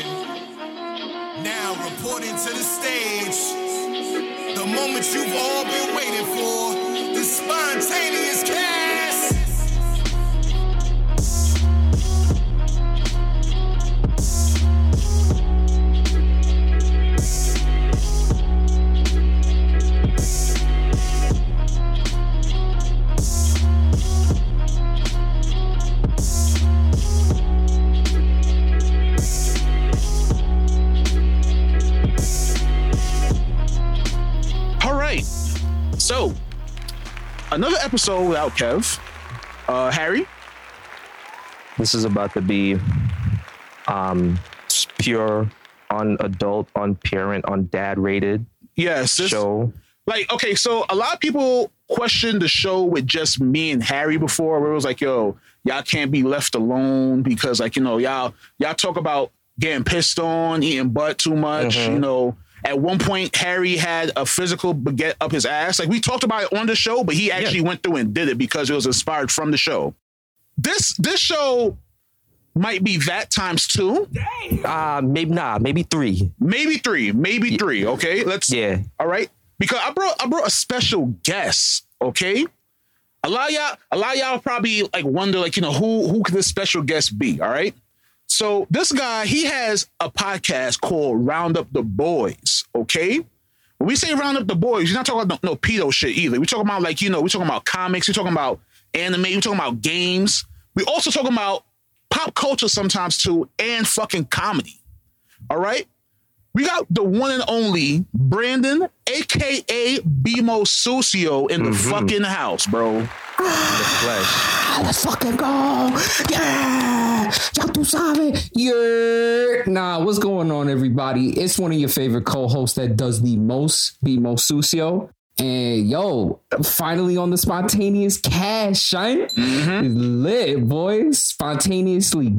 Now reporting to the stage. The moment you've all been waiting for. Episode without Kev. Uh, Harry, This is about to be um pure, unadult, unparent, undad rated yes, this, show. like okay. So a lot of people questioned the show with just me and Harry before, where it was like, "Yo, y'all can't be left alone because, like, you know, y'all y'all talk about getting pissed on, eating butt too much, Mhm. you know." At one point, Harry had a physical baguette up his ass. Like we talked about it on the show, but he actually went through and did it because it was inspired from the show. This this show might be that times two, Uh maybe nah, maybe three. maybe three, maybe three. Okay, let's Yeah. all right, because I brought I brought a special guest. Okay, a lot of y'all, a lot of y'all probably like wonder like you know who who could this special guest be? All right, so this guy he has a podcast called Round Up the Boys. Okay. When we say round up the boys, you're not talking about no, no pedo shit either. We're talking about like, you know, we're talking about comics, we're talking about anime, we're talking about games. We also talking about pop culture sometimes too, and fucking comedy. All right. We got the one and only Brandon, aka BMO Sucio, in the Mhm. fucking house, bro. The flesh. Let's fucking go. Yeah. Ya tú sabes. Yeah. Nah, what's going on, everybody? It's one of your favorite co-hosts that does the most, be most sucio. And yo, finally on the spontaneous cast, shine. Lit, boys. Spontaneously.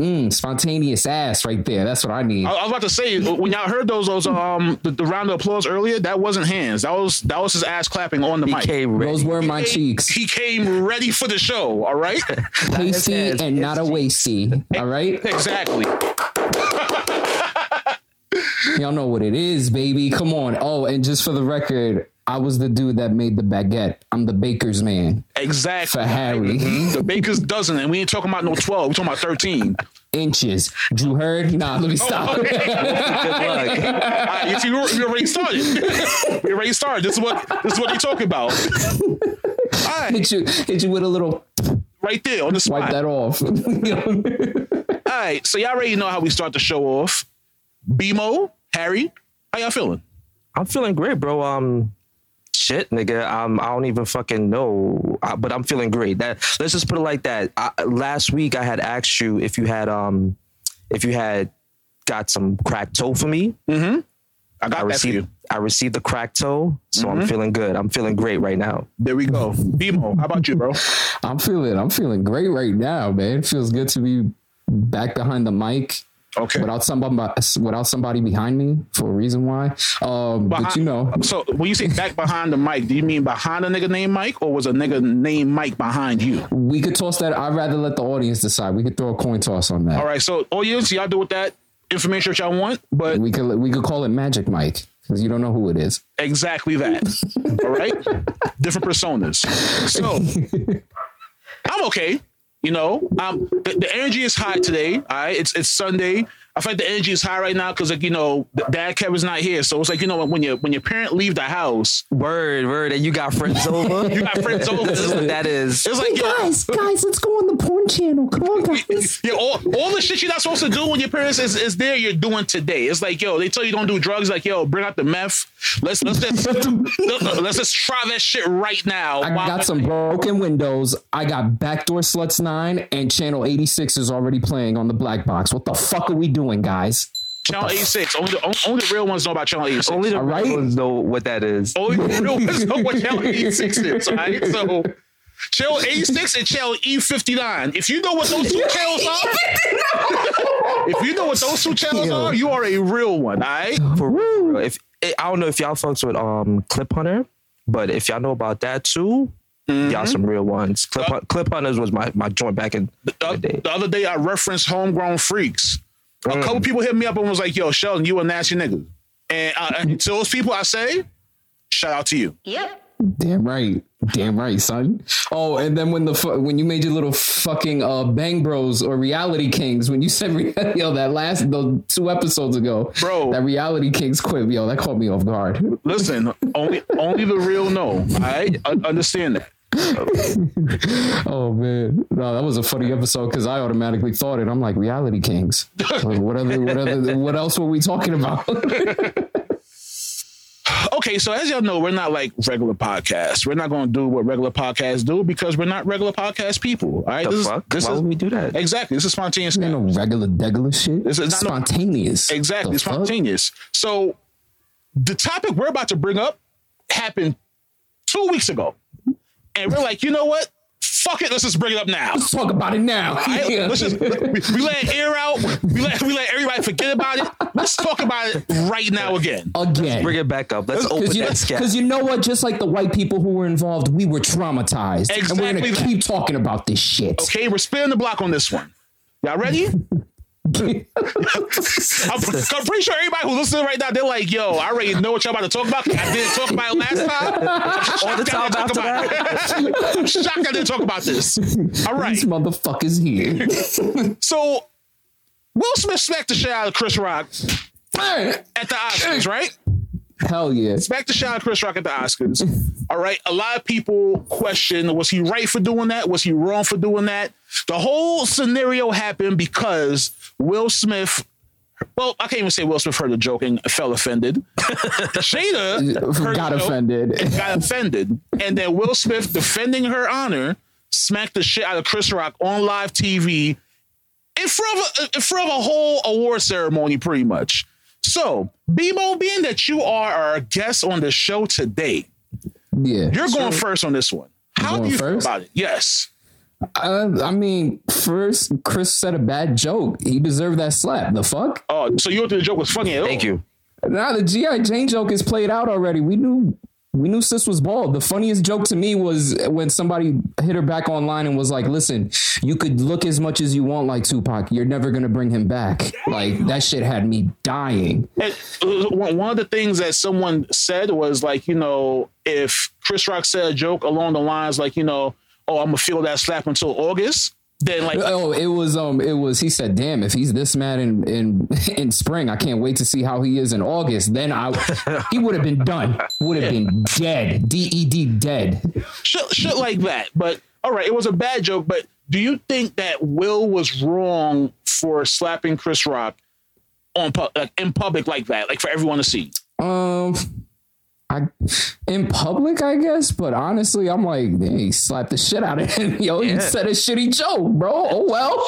Mm, spontaneous ass right there. That's what I need. I, I was about to say when y'all heard those those um the, the round of applause earlier, that wasn't hands. That was that was his ass clapping on the He mic. came ready. Those were my He- cheeks. He came ready for the show. All right. Pasty and his not a wasty. All right. exactly. Y'all know what it is, baby. Come on. Oh, and just for the record, I was the dude that made the baguette. I'm the baker's man Exactly. for Harry. The baker's dozen, and we ain't talking about no twelve. We're talking about thirteen. Inches. Drew heard? Nah, let me stop. Good luck. All right, you see, you you already started. we already started. This is what this is what they talking about. All right, hit you, hit you with a little right there on the spot. wipe that off. All right, so y'all already know how we start the show off. BMO, Harry, how y'all feeling? I'm feeling great, bro. Um, shit, nigga. Um, I don't even fucking know, uh, but I'm feeling great. That let's just put it like that. I, last week I had asked you if you had um, if you had got some cracked toe for me. I got I that for received you. I received the cracked toe, so I'm feeling good. I'm feeling great right now. There we go. BMO, how about you, bro? I'm feeling, I'm feeling great right now, man. It feels good to be back behind the mic Okay. without somebody, without somebody behind me for a reason why. Um, but you know, So when you say back behind the mic, do you mean behind a nigga named Mike, or was a nigga named Mike behind you? we could toss that. I'd rather let the audience decide. We could throw a coin toss on that. All right, so audience, y'all do with that information what y'all want, but We could we could call it Magic Mike because you don't know who it is. exactly that. All right, different personas. So I'm okay. You know, um, the, the energy is high today. All right, it's it's Sunday. I feel like the energy is high right now because like you know, Dad Kevin's not here, so it's like you know when your when your parent leave the house, Word, word, and you got friends over. you got friends over. this is what that is. It's like yo, guys, guys, let's go on the porn channel. Come on, guys. Yeah, all, all the shit you're not supposed to do when your parents is, is there, you're doing today. It's like, yo, they tell you don't do drugs. Like, yo, bring out the meth. Let's let's just let's just try that shit right now. I got some broken windows. I got Backdoor Sluts 9 and Channel 86 is already playing on the black box. What the fuck are we doing, guys? Channel 86. Only the, only the real ones know about Channel 86. Only the All right right. ones know what that is. only the real ones know what Channel 86 is. All right, so. Channel 86 and Channel E59. If you know what those two channels are, if you know what those two channels Yo. are, you are a real one. All right. For real. If eh, I don't know if y'all folks with um Clip Hunter, but if y'all know about that too, y'all mm-hmm. some real ones. Clip, uh, Hun- Clip Hunters was my, my joint back in The, the day. the other day, I referenced Homegrown Freaks. A couple people hit me up and was like, "Yo, Sheldon, you a nasty nigga." And uh, and to those people, I say, shout out to you. Yep. Damn right, damn right, son. Oh, and then when the fu- when you made your little fucking uh Bang Bros or Reality Kings, when you said re- yo that last those two episodes ago, Bro. that Reality Kings quit, yo, that caught me off guard. Listen, only only the real know. I understand that. Oh man, no, that was a funny episode because I automatically thought it. I'm like Reality Kings. Like, what other, what other, what else were we talking about? Okay, so as y'all know, we're not like regular podcasts. We're not going to do what regular podcasts do because we're not regular podcast people. All right, The this fuck? is this Why is would we do that? exactly this is spontaneous. Ain't no regular degular shit. This is It's not no- spontaneous. Exactly, The it's fuck? spontaneous. So the topic we're about to bring up happened two weeks ago, and we're like, you know what? Fuck it, let's just bring it up now. Let's talk about it now. All right? Yeah. Let's just we, we let air out. We let we let everybody forget about it. Let's talk about it right now again. Again. Bring it back up. Let's open Because you, that scab. because you know what? Just like the white people who were involved, we were traumatized. And we're going to that. keep talking about this shit. Okay, we're spinning the block on this one. Y'all ready? I'm, I'm pretty sure everybody who's listening right now, they're like, "Yo, I already know what y'all about to talk about. I didn't talk about it last time. All the time Shocked I didn't talk about it. I'm shocked I didn't talk about this. All right, These motherfuckers here. so Will Smith smacked the shit out of Chris Rock at the Oscars, right? Hell yeah. It's back to out of Chris Rock at the Oscars. All right. A lot of people question was he right for doing that? Was he wrong for doing that? The whole scenario happened because Will Smith. Well, I can't even say Will Smith heard the joke and felt offended. Jada heard Got offended. got offended, and then Will Smith, defending her honor, smacked the shit out of Chris Rock on live TV in front of a, in front of a whole award ceremony, pretty much. So, BMO, being that you are our guest on the show today, Yeah. you're going first on this one. How do going you feel first? about it? Yes. Uh, I mean, first, Chris said a bad joke. He deserved that slap. The fuck? Oh, so you thought the joke was funny at all? Thank you. Nah, the GI Jane joke is played out already. We knew we knew sis was bald. The funniest joke to me was when somebody hit her back online and was like, "Listen, you could look as much as you want like Tupac. You're never gonna bring him back." Like that shit had me dying. And, uh, one one of the things that someone said was like, you know, if Chris Rock said a joke along the lines like, you know, oh, I'm gonna feel that slap until August, then like, Oh, it was um, it was. He said, "Damn, if he's this mad in in in spring, I can't wait to see how he is in August." Then I, he would have been done. Would have been dead. D E D dead. shit, shit like that. But all right, it was a bad joke. But do you think that Will was wrong for slapping Chris Rock on pu- like in public like that, like for everyone to see? Um, I in public, I guess, but honestly, I'm like, "Dang, he slapped the shit out of him. Yo, Yeah. said a shitty joke, bro. Oh well,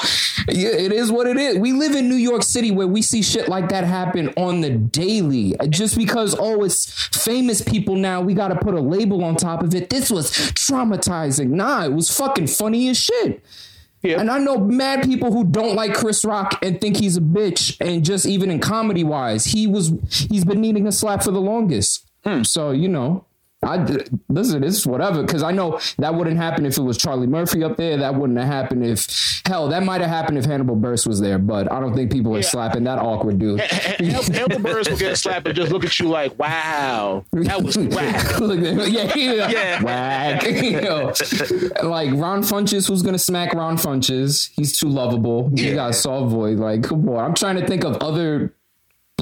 it is what it is. We live in New York City where we see shit like that happen on the daily. Just because oh, it's famous people now, we got to put a label on top of it. This was traumatizing. Nah, it was fucking funny as shit. Yeah. And I know mad people who don't like Chris Rock and think he's a bitch. And just even in comedy wise, he was he's been needing a slap for the longest. Hmm. So you know, I listen. It's whatever because I know that wouldn't happen if it was Charlie Murphy up there. That wouldn't have happened if hell that might have happened if Hannibal Buress was there. But I don't think people are slapping that awkward dude. Elder Birds will get slapped and just look at you like, wow, that was whack. Yeah, yeah, Yeah. Whack. You know, like Ron Funches, who's gonna smack Ron Funches? He's too lovable. You got Saw Void. Like, come on. I'm trying to think of other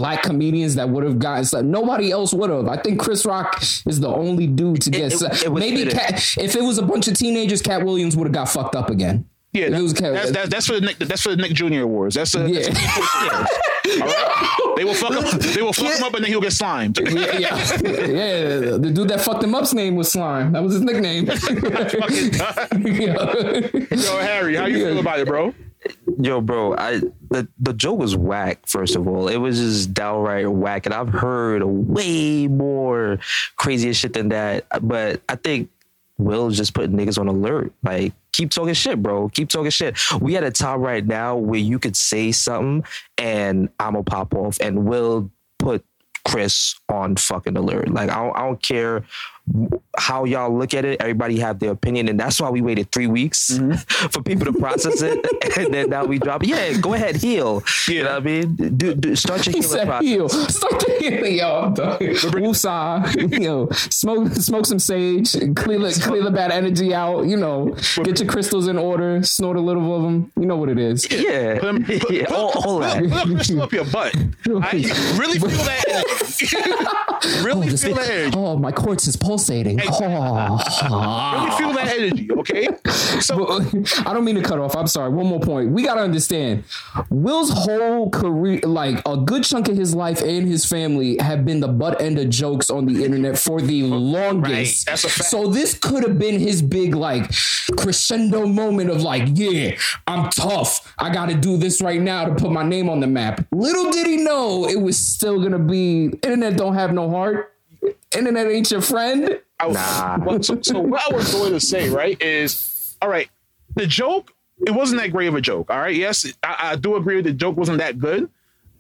black comedians that would have gotten slapped. Nobody else would have. I think Chris Rock is the only dude to get it- slapped. it Maybe. Katt, if it was a bunch of teenagers, Katt Williams would have got fucked up again. Yeah, If it was that, Katt- that's, that's that's for the Nick, that's for the Nick Jr. Awards. That's uh, a, yeah. all right. They will fuck him. They will fuck him up and then he'll get slimed. yeah, yeah, yeah. The dude that fucked him up's name was Slime. That was his nickname. Yeah. Yo, Harry, how you feel about it, bro? Yo, bro, I the, the joke was whack, first of all. It was just downright whack. And I've heard way more crazier shit than that. But I think Will's just putting niggas on alert. Like, keep talking shit, bro. Keep talking shit. We at a time right now where you could say something and I'ma pop off and Will put Chris on fucking alert. Like I don't, I don't care how y'all look at it. Everybody have their opinion, and that's why we waited three weeks Mm-hmm. for people to process it, and then now we drop. it. Yeah, go ahead, heal. You know what I mean? Do, do start your He healing said process. heal. Start the healing, yo. I'm done. Woosah. You know, smoke smoke some sage, clear the, clear the bad energy out. You know, get your crystals in order, snort a little of them. You know what it is. Yeah, Put, them- put, yeah, put- all, all put- that. put a crystal up your butt. I really feel that really This feel that oh, my quartz is pulsating. Oh. Really feel that energy, okay? So uh, I don't mean to cut off. I'm sorry. One more point. We got to understand Will's whole career, like a good chunk of his life and his family, have been the butt end of jokes on the internet for the longest. Fact. So this could have been his big, like, crescendo moment of, like, yeah, I'm tough. I got to do this right now to put my name on the map. Little did he know it was still going to be internet don't have no heart. Internet ain't your friend. I was, well, so, so what I was going to say, right, is all right. The joke, it wasn't that great of a joke. All right, yes, I, I do agree with the joke wasn't that good.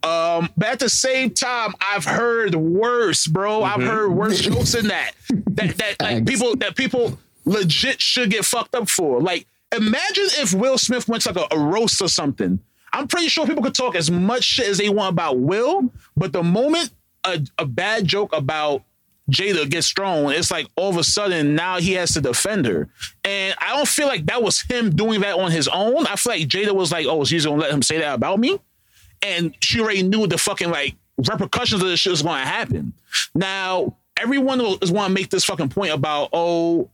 Um, but at the same time, I've heard worse, bro. I've heard worse jokes than that. That that like people that people legit should get fucked up for. Like, imagine if Will Smith went to like a, a roast or something. I'm pretty sure people could talk as much shit as they want about Will, but the moment a, a bad joke about Jada gets thrown, it's like all of a sudden now he has to defend her. And I don't feel like that was him doing that on his own. I feel like Jada was like, oh, she's gonna let him say that about me. And she already knew the fucking like repercussions of this shit was gonna happen. Now, everyone is wanna make this fucking point about, oh,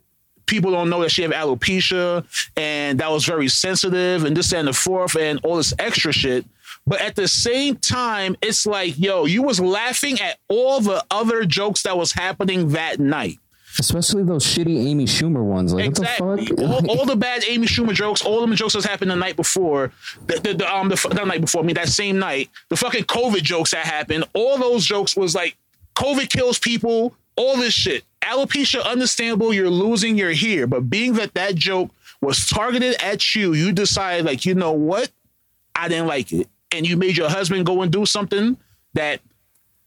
people don't know that she have alopecia and that was very sensitive and this and the fourth and all this extra shit. But at the same time, it's like, yo, you was laughing at all the other jokes that was happening that night. Especially those shitty Amy Schumer ones. Like, Exactly. what the fuck? All, all the bad Amy Schumer jokes, all the jokes that happened the night before, the, the, the um the night before, I mean that same night, the fucking COVID jokes that happened, all those jokes was like COVID kills people, all this shit. Alopecia, understandable, you're losing, you're here. But being that that joke was targeted at you, you decided like, you know what? I didn't like it. And you made your husband go and do something that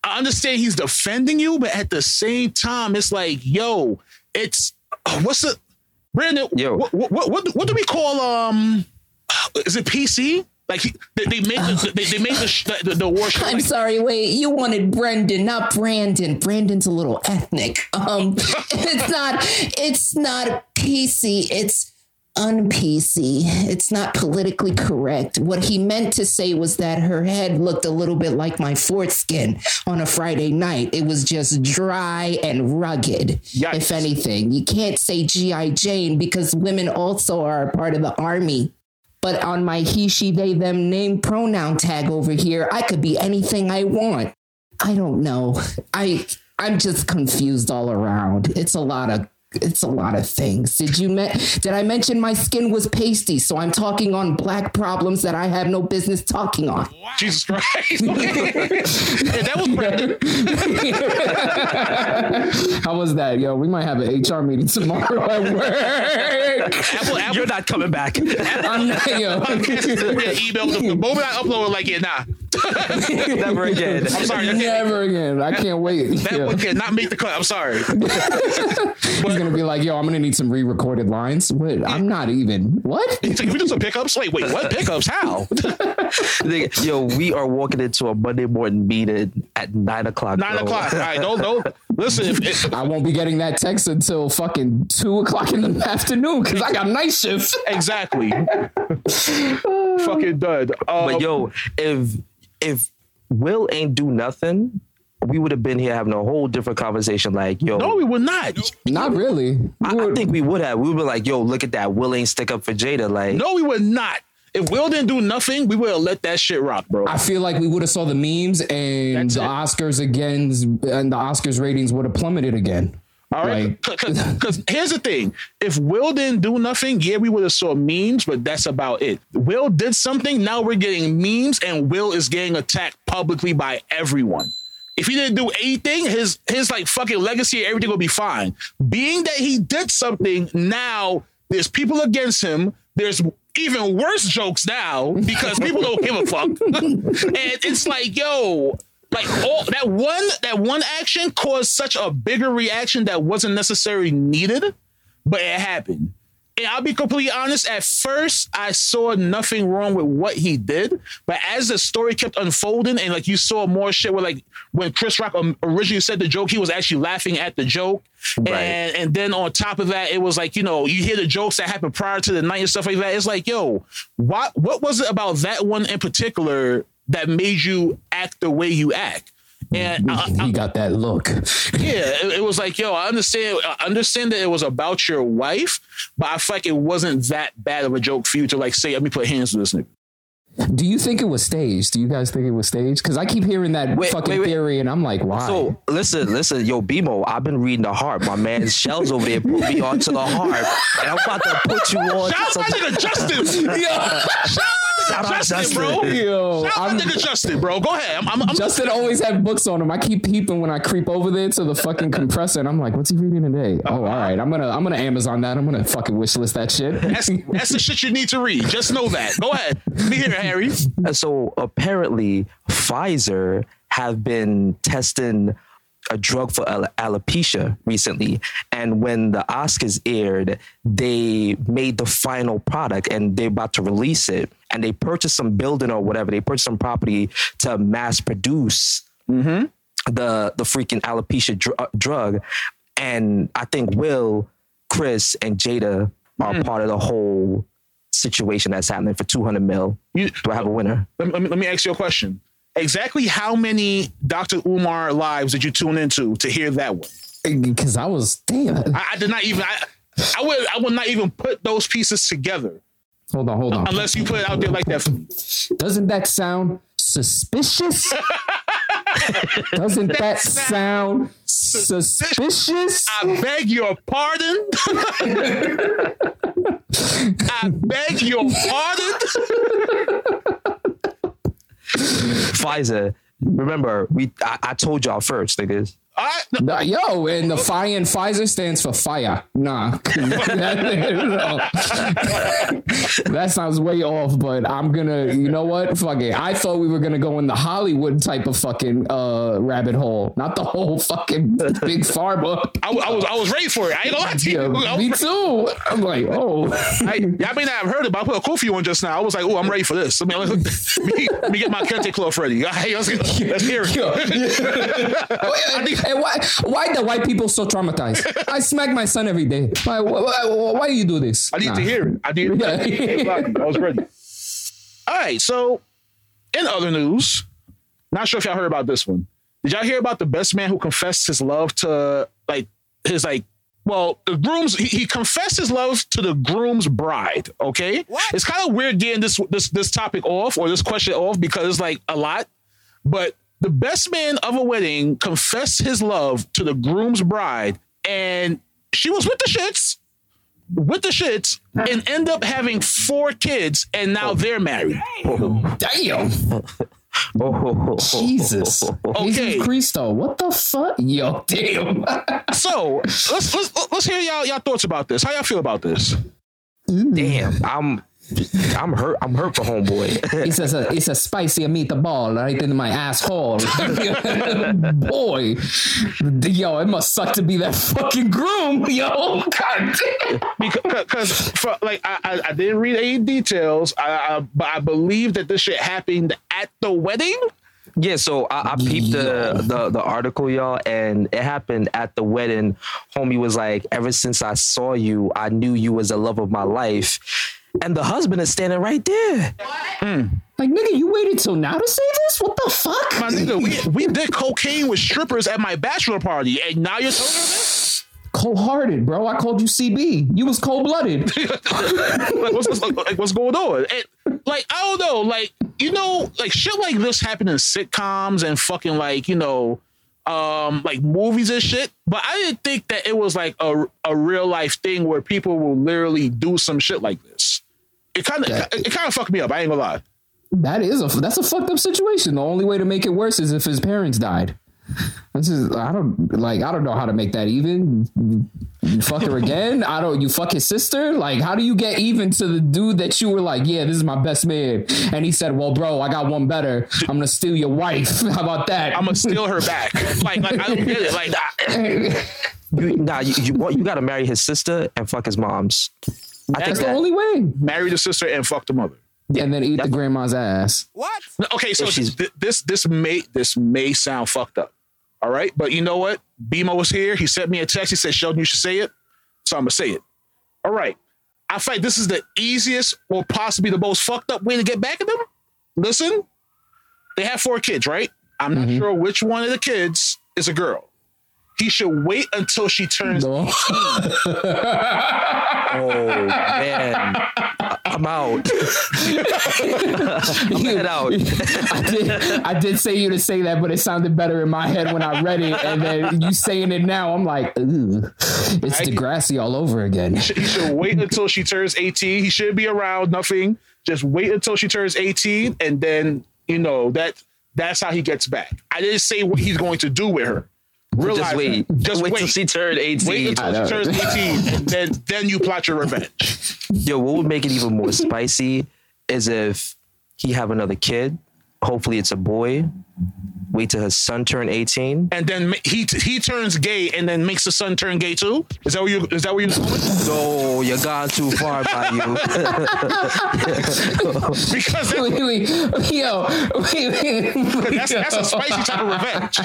I understand he's defending you, but at the same time, it's like, yo, it's uh, what's the Brandon? Yo. what what what, what do we call um? Is it PC? Like he- they, they made the, they, they made the sh- the, the war show. I'm like- sorry, wait, you wanted Brendan, not Brandon. Brandon's a little ethnic. Um it's not it's not PC, it's un-PC. It's not politically correct. What he meant to say was that her head looked a little bit like my foreskin on a Friday night. It was just dry and rugged. Yikes. If anything, you can't say GI Jane because women also are a part of the army. But on my he, she, they, them name pronoun tag over here, I could be anything I want. I don't know. I I'm just confused all around. It's a lot of it's a lot of things. Did you me- did I mention my skin was pasty? So I'm talking on black problems that I have no business talking on. Jesus Christ! and that was Brandon. How was that, yo? We might have an HR meeting tomorrow at work. Apple, Apple, You're not coming back. I'm not, yo. email the, the moment I upload, like, yeah, nah, Never again. I'm sorry, I can't, Never again. I can't wait. that Yo. one cannot make the cut. I'm sorry. He's gonna be like, yo, I'm gonna need some re-recorded lines. What? I'm not even. What? It's like, we do some pickups. Wait, wait, what pickups? How? Nigga, Yo, we are walking into a Monday morning meeting at nine o'clock. Nine bro. o'clock. All right, don't don't listen. If, if, I won't be getting that text until fucking two o'clock in the afternoon because I got night shift. exactly. Fucking dud. Um, But yo, if if Will ain't do nothing, we would have been here having a whole different conversation. Like, yo, no, we would not. Not really. I, I think we would have. We would be like, yo, look at that. Will ain't stick up for Jada. Like, No, we would not. If Will didn't do nothing, we would have let that shit rock, bro. I feel like we would have saw the memes and That's the it. Oscars again, and the Oscars ratings would have plummeted again. All right, Like- because here's the thing: if Will didn't do nothing, yeah, we would have saw memes, but that's about it. Will did something. Now we're getting memes, and Will is getting attacked publicly by everyone. If he didn't do anything, his his like fucking legacy, everything will be fine. Being that he did something, now there's people against him. There's even worse jokes now because people don't give a fuck, and it's like, yo, like all that one that one action caused such a bigger reaction that wasn't necessarily needed, but it happened. And I'll be completely honest, at first I saw nothing wrong with what he did. But as the story kept unfolding and like you saw more shit where like when Chris Rock um, originally said the joke, he was actually laughing at the joke. Right. And and then on top of that, it was like, you know, you hear the jokes that happened prior to the night and stuff like that. It's like, yo, what what was it about that one in particular that made you act the way you act? And I, I- he got that look. yeah, it, it was like, yo, I understand. I understand that it was about your wife, but I feel like it wasn't that bad of a joke for you to like say, let me put hands on this nigga. Do you think it was staged? Do you guys think it was staged? Because I keep hearing that Wait, fucking wait, wait. theory, and I'm like, why? So listen, listen, yo, BMO, I've been reading the harp. My man Shellz over there put me onto the harp, and I'm about to put you on. Shout out some- my nigga Justin. yeah. Shout out my nigga Shout out Justin, Justin. bro. Yo, Shout out I'm- my nigga Justin, bro. Go ahead. I'm, I'm, I'm Justin always had books on him. I keep peeping when I creep over there to the fucking compressor, and I'm like, "What's he reading today?" Oh, all right. I'm gonna I'm gonna Amazon that. I'm gonna fucking wishlist that shit. That's, that's the shit you need to read. Just know that. Go ahead. Be here, Harry. So apparently, Pfizer have been testing a drug for alopecia recently. And when the Oscars aired, they made the final product and they're about to release it. And they purchased some building or whatever. They purchased some property to mass produce the the freaking alopecia dr- uh, drug. And I think Will, Chris, and Jada are part of the whole situation that's happening for 200 mil. You- Do I have a winner? Let me, let me ask you a question. Exactly how many Dr. Umar lives did you tune into to hear that one? Because I was damn. I, I did not even. I, I would. I would not even put those pieces together Hold on, hold on. unless you put it out there like that. Doesn't that sound suspicious? Doesn't that sound suspicious? I beg your pardon. I beg your pardon. Pfizer. Remember, we I, I told y'all first, niggas. I, Nah, yo, and the Phi in Pfizer stands for fire. Nah, that sounds way off. But I'm gonna, you know what? Fuck it. I thought we were gonna go in the Hollywood type of fucking uh rabbit hole, not the whole fucking big pharma. I, I was I was ready for it. I ain't gonna lie to you. Yeah, me too. I'm like, oh, I, y'all may not have heard it, but I put a kufi on just now. I was like, oh, I'm ready for this. Let me, let me, me get my kente cloth ready. Let's hear it. And why why the white people so traumatized? I smack my son every day. Why why, why, why you do this? I need Nah. to hear it. I need. Yeah. I was ready. All right. So, in other news, not sure if y'all heard about this one. Did y'all hear about the best man who confessed his love to like his like? Well, the groom's he, he confessed his love to the groom's bride. Okay, what? it's kind of weird getting this this this topic off or this question off because it's like a lot. But the best man of a wedding confessed his love to the groom's bride, and she was with the shits with the shits and end up having four kids and now oh. they're married. Damn. Oh, Jesus. Okay. Jesus Christo. What the fuck? Yo, damn. So let's let's let's hear y'all y'all thoughts about this. How y'all feel about this? Mm. damn. I'm I'm hurt. I'm hurt for homeboy. It's a it's a spicy meatball right in my asshole. Boy, yo, it must suck to be that fucking groom. Yo, god damn. Because for like I, I I didn't read any details, I, I but I believe that this shit happened at the wedding. Yeah, so I, I peeped the, the the article, y'all, and it happened at the wedding. Homie was like, "Ever since I saw you, I knew you was the love of my life." And the husband is standing right there. Hmm. Like nigga, you waited till now to say this? What the fuck? My nigga, we, we did cocaine with strippers at my bachelor party, and now you're telling her this? Cold-hearted, bro. I called you CB. You was cold-blooded. like, what's, what's- like, what's going on? And, like, I don't know. Like, you know, like shit like this happen in sitcoms and fucking like, you know, um, like movies and shit. But I didn't think that it was like a, a real life thing where people will literally do some shit like this. It kind of it, it kind of fucked me up. I ain't gonna lie. That is a that's a fucked up situation. The only way to make it worse is if his parents died. This is I don't like I don't know how to make that even. You, you fuck her again? I don't. You fuck his sister? Like how do you get even to the dude that you were like, yeah, this is my best man, and he said, well, bro, I got one better. I'm gonna steal your wife. How about that? I'm gonna steal her back. like, like I don't get it. Like, I- You, nah, you you, want- you got to marry his sister and fuck his mom's. I think That's the that, only way. marry the sister and fuck the mother. And then eat the grandma's ass. What? No, Okay, so If she's- this this may this may sound fucked up. All right, but you know what? BMO was here. He sent me a text. He said, "Sheldon, you should say it." So I'm gonna say it. All right. I like this is the easiest or possibly the most fucked up way to get back at them. Listen, they have four kids, right? I'm not mm-hmm. sure which one of the kids is a girl. He should wait until she turns. No. oh man, I- I'm out. I'm head out. I did, I did say you to say that, but it sounded better in my head when I read it. And then you saying it now, I'm like, ooh, it's Degrassi all over again. He should wait until she turns 18. He should be around nothing. Just wait until she turns 18, and then you know that that's how he gets back. I didn't say what he's going to do with her. Realize Just wait. that. Just wait wait. till she turned 18. Wait until she turns 18, and then then you plot your revenge. Yo, what would make it even more spicy is if he have another kid. Hopefully, it's a boy. Wait till his son turn 18. And then he he turns gay, and then makes the son turn gay too. Is that what you? Is that what you? No, you're gone too far by you. Because that, Wait, wait, yo, wait, wait. that's that's a spicy type of revenge.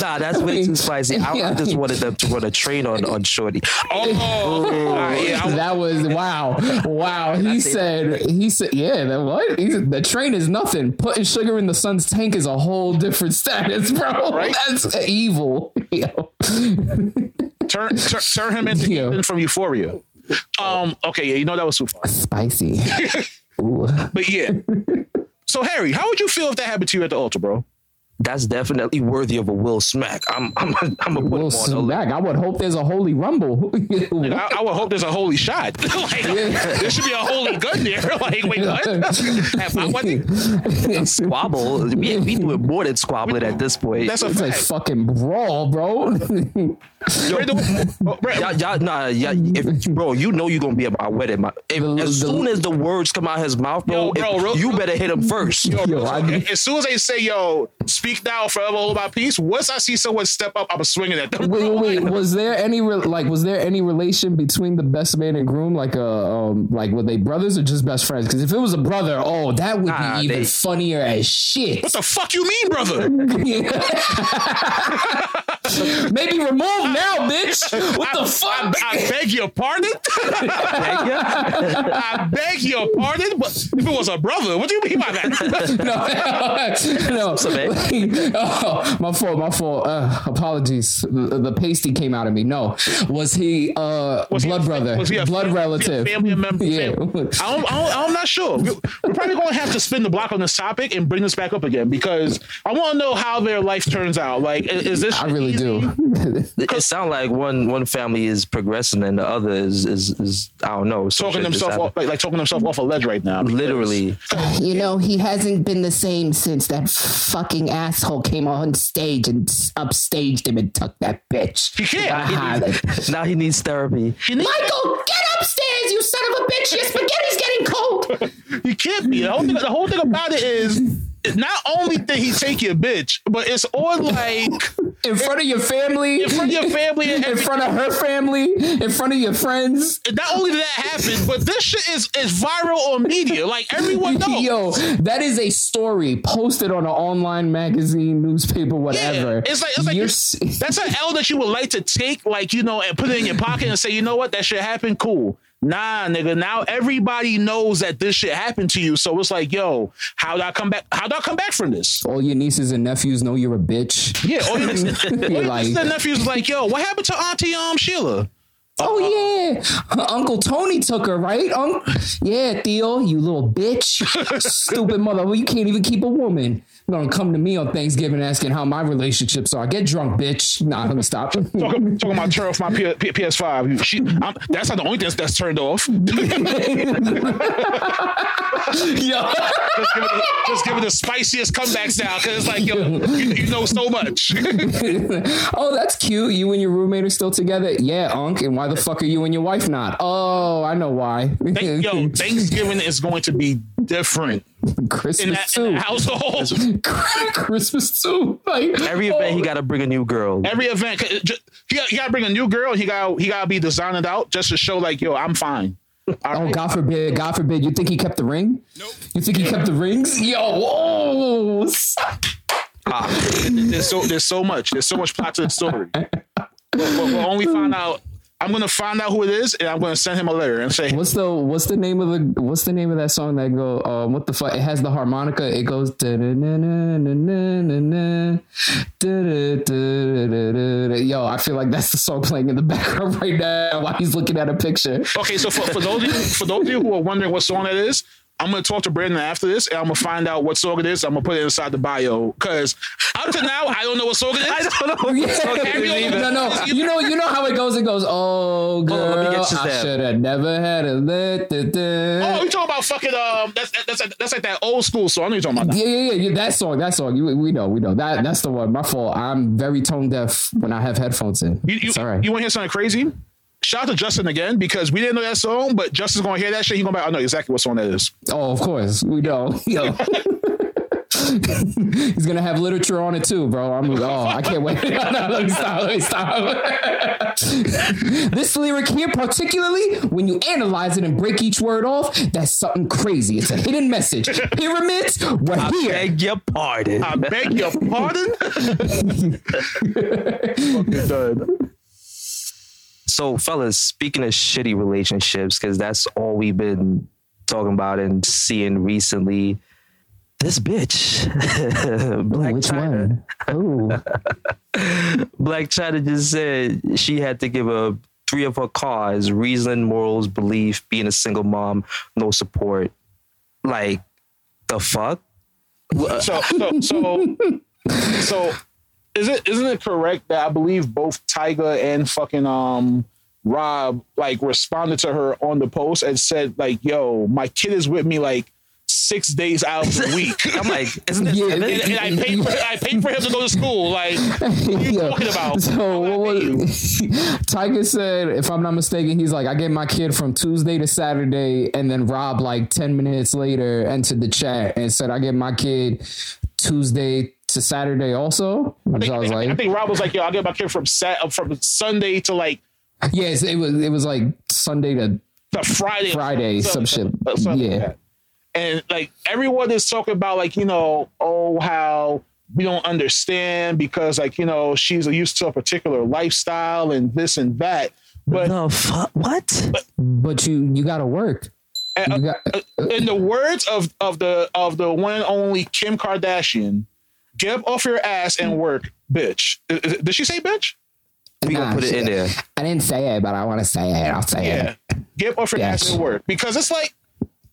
nah, that's way too spicy. I, I just wanted them to run a train on, on Shorty. Oh, all right, yeah, that was wow, wow. He said, he said, yeah. That what? He said, the train is nothing. Putting sugar in the son's tank is a whole different status, bro. Right? That's evil. Turn, turn turn him into from Euphoria. Um. Okay. Yeah. You know that was too far. Spicy. But yeah. So Harry, how would you feel if that happened to you at the altar, bro? That's definitely worthy of a Will Smack. I'm I'm I'm gonna put We'll him on. a- back. I would hope there's a holy rumble. I, I would hope there's a holy shot. like there should be a holy gun there. like wait, what? Have I- what? Squabble. We, we do it more than squabbling at this point. That's a like fucking brawl, bro. Right, the- right, Y'all, y'all, nah, yeah, if, bro, you know you're gonna be at my wedding. My, if, The- as the- soon as the words come out his mouth, bro, Yo, bro, if- real- you better hit him first. Yo, Yo, I- as soon as they say, "Yo, speak now, forever hold my peace," once I see someone step up, I'm swinging at them. Wait, wait, wait. Was there any re- like? Was there any relation between the best man and groom? Like, uh, um, like were they brothers or just best friends? Because if it was a brother, oh, that would Nah, be even they- funnier as shit. What the fuck you mean, brother? Maybe remove now, bitch. What the I, fuck? I, I beg your pardon. I beg your pardon. But if it was a brother, what do you mean by that? no, no. oh, my fault. My fault. Uh, apologies. The, the pasty came out of me. No, was he uh Was he blood a- brother? was he a blood fam- relative? family member? yeah. I don't, I don't, I'm not sure. We're we're probably going to have to spin the block on this topic and bring this back up again because I want to know how their life turns out. Like, is, is this? I really easy? Do. It sounds like one one family is progressing and the other is is, is I don't know Talking shit just themselves off, like, like talking themselves off a ledge right now. because- Literally, You know, he hasn't been the same since that fucking asshole came on stage and upstaged him and took that bitch. He can't. Ah, now he needs therapy. He, need- Michael, get upstairs, you son of a bitch! Your spaghetti's getting cold. you can't be. The whole, thing, the whole thing about it is not only did he take your bitch, but it's on like in front of your family, in front of your family and in everything. front of her family, in front of your friends. not only did that happen, but this shit is is viral on media. Like everyone knows. Yo, that is a story posted on an online magazine, newspaper, Yeah, whatever. it's like it's like You're that's an L that you would like to take, like you know, and put it in your pocket and say, you know what, that shit happened. Cool. Nah, nigga. Now everybody knows that this shit happened to you. So it's like, yo, how do I come back? How do I come back from this? all your nieces and nephews know you're a bitch. Yeah. All your, all your like- nieces and nephews like, yo, what happened to Auntie um Sheila? Oh yeah, Uncle Tony took her, right? Um, yeah, Theo, you little bitch, stupid mother. Well, you can't even keep a woman. Gonna come to me on Thanksgiving asking how my relationships are. Get drunk, bitch. Nah, let me stop. Talking, talking about turn off my P- P- PS5. She, I'm, that's not the only thing that's, that's turned off. Yo. just, give it the, just give it the spiciest comebacks now because it's like, yo, you, you know so much. oh, that's cute. You and your roommate are still together. Yeah, Unc. And why the fuck are you and your wife not? Oh, I know why. Thank, yo, Thanksgiving is going to be different in Christmas that, in too. that household. Christmas too. Like Every event, oh, he got to bring a new girl. Every event, 'cause it ju- he got, he got to bring a new girl. He got he got to be designed out just to show like, yo, I'm fine. Oh, All Oh, right? God forbid, God forbid. You think he kept the ring? Nope. You think he kept the rings? Yo, whoa. Ah, there's so there's so much. There's so much plot to the story. But, but we'll only find out. I'm gonna find out who it is, and I'm gonna send him a letter and say, What's the what's the name of the what's the name of that song that go um what the fuck? It has the harmonica. It goes yo I feel like that's the song playing in the background right now while he's looking at a picture. Okay, so for, for those you, for those of you who are wondering what song that is, I'm gonna talk to Brandon after this, and I'm gonna find out what song it is. I'm gonna put it inside the bio because up to now I don't know what song it is. I don't know. Yeah. no no you know you know how it goes it goes oh on, let me girl get you I should have never had a let Oh, you talking about fucking um? That's that's that's like that old school song. I know you talking about. That. Yeah, yeah, yeah, yeah. That song, that song. You, we know, we know. That that's the one. My fault. I'm very tone deaf when I have headphones in. You, you, it's all right. you want to hear something crazy? Shout out to Justin again because we didn't know that song, but Justin's gonna hear that shit. He gonna be like, I know exactly what song that is. oh, of course, we know. Yo. He's gonna have literature on it too, bro. I'm like, oh, I can't wait. no, no, let me stop. Let me stop. this lyric here, particularly when you analyze it and break each word off, that's something crazy. It's a hidden message. Pyramids, we're here. Beg your pardon. I beg your pardon. Fucking done. So, fellas, speaking of shitty relationships, because that's all we've been talking about and seeing recently. This bitch, Black Which China, one? Oh, Blac Chyna just said she had to give up three of her cars: reason, morals, belief, being a single mom, no support. Like the fuck? So so so so is it isn't it correct that I believe both Tyga and fucking um Rob like responded to her on the post and said like, "Yo, my kid is with me like six days out of the week." I'm like, isn't it? Yeah. and, and I paid for I paid for him to go to school. Like, what are you Yeah. talking about? So How what did was pay? Tyga said, if I'm not mistaken, he's like, I get my kid from Tuesday to Saturday, and then Rob like 10 minutes later entered the chat and said, I get my kid Tuesday to Saturday also. Which I was I like, think Rob was like, "Yo, I'll get my kid from sat from Sunday to like yes, it was it was like Sunday to the Friday, Friday, some shit. something like Yeah. And like everyone is talking about like you know, oh how we don't understand because like you know she's used to a particular lifestyle and this and that. But the fuck? What? but you you gotta work. uh, You got, in the words of of the of the one and only Kim Kardashian, get up off your ass and work, bitch. Uh, uh, Did she say bitch? We gonna Nah, put it in there. I didn't say it, but I want to say it. I'll say Yeah. it. Get off your Yes. ass and work because it's like,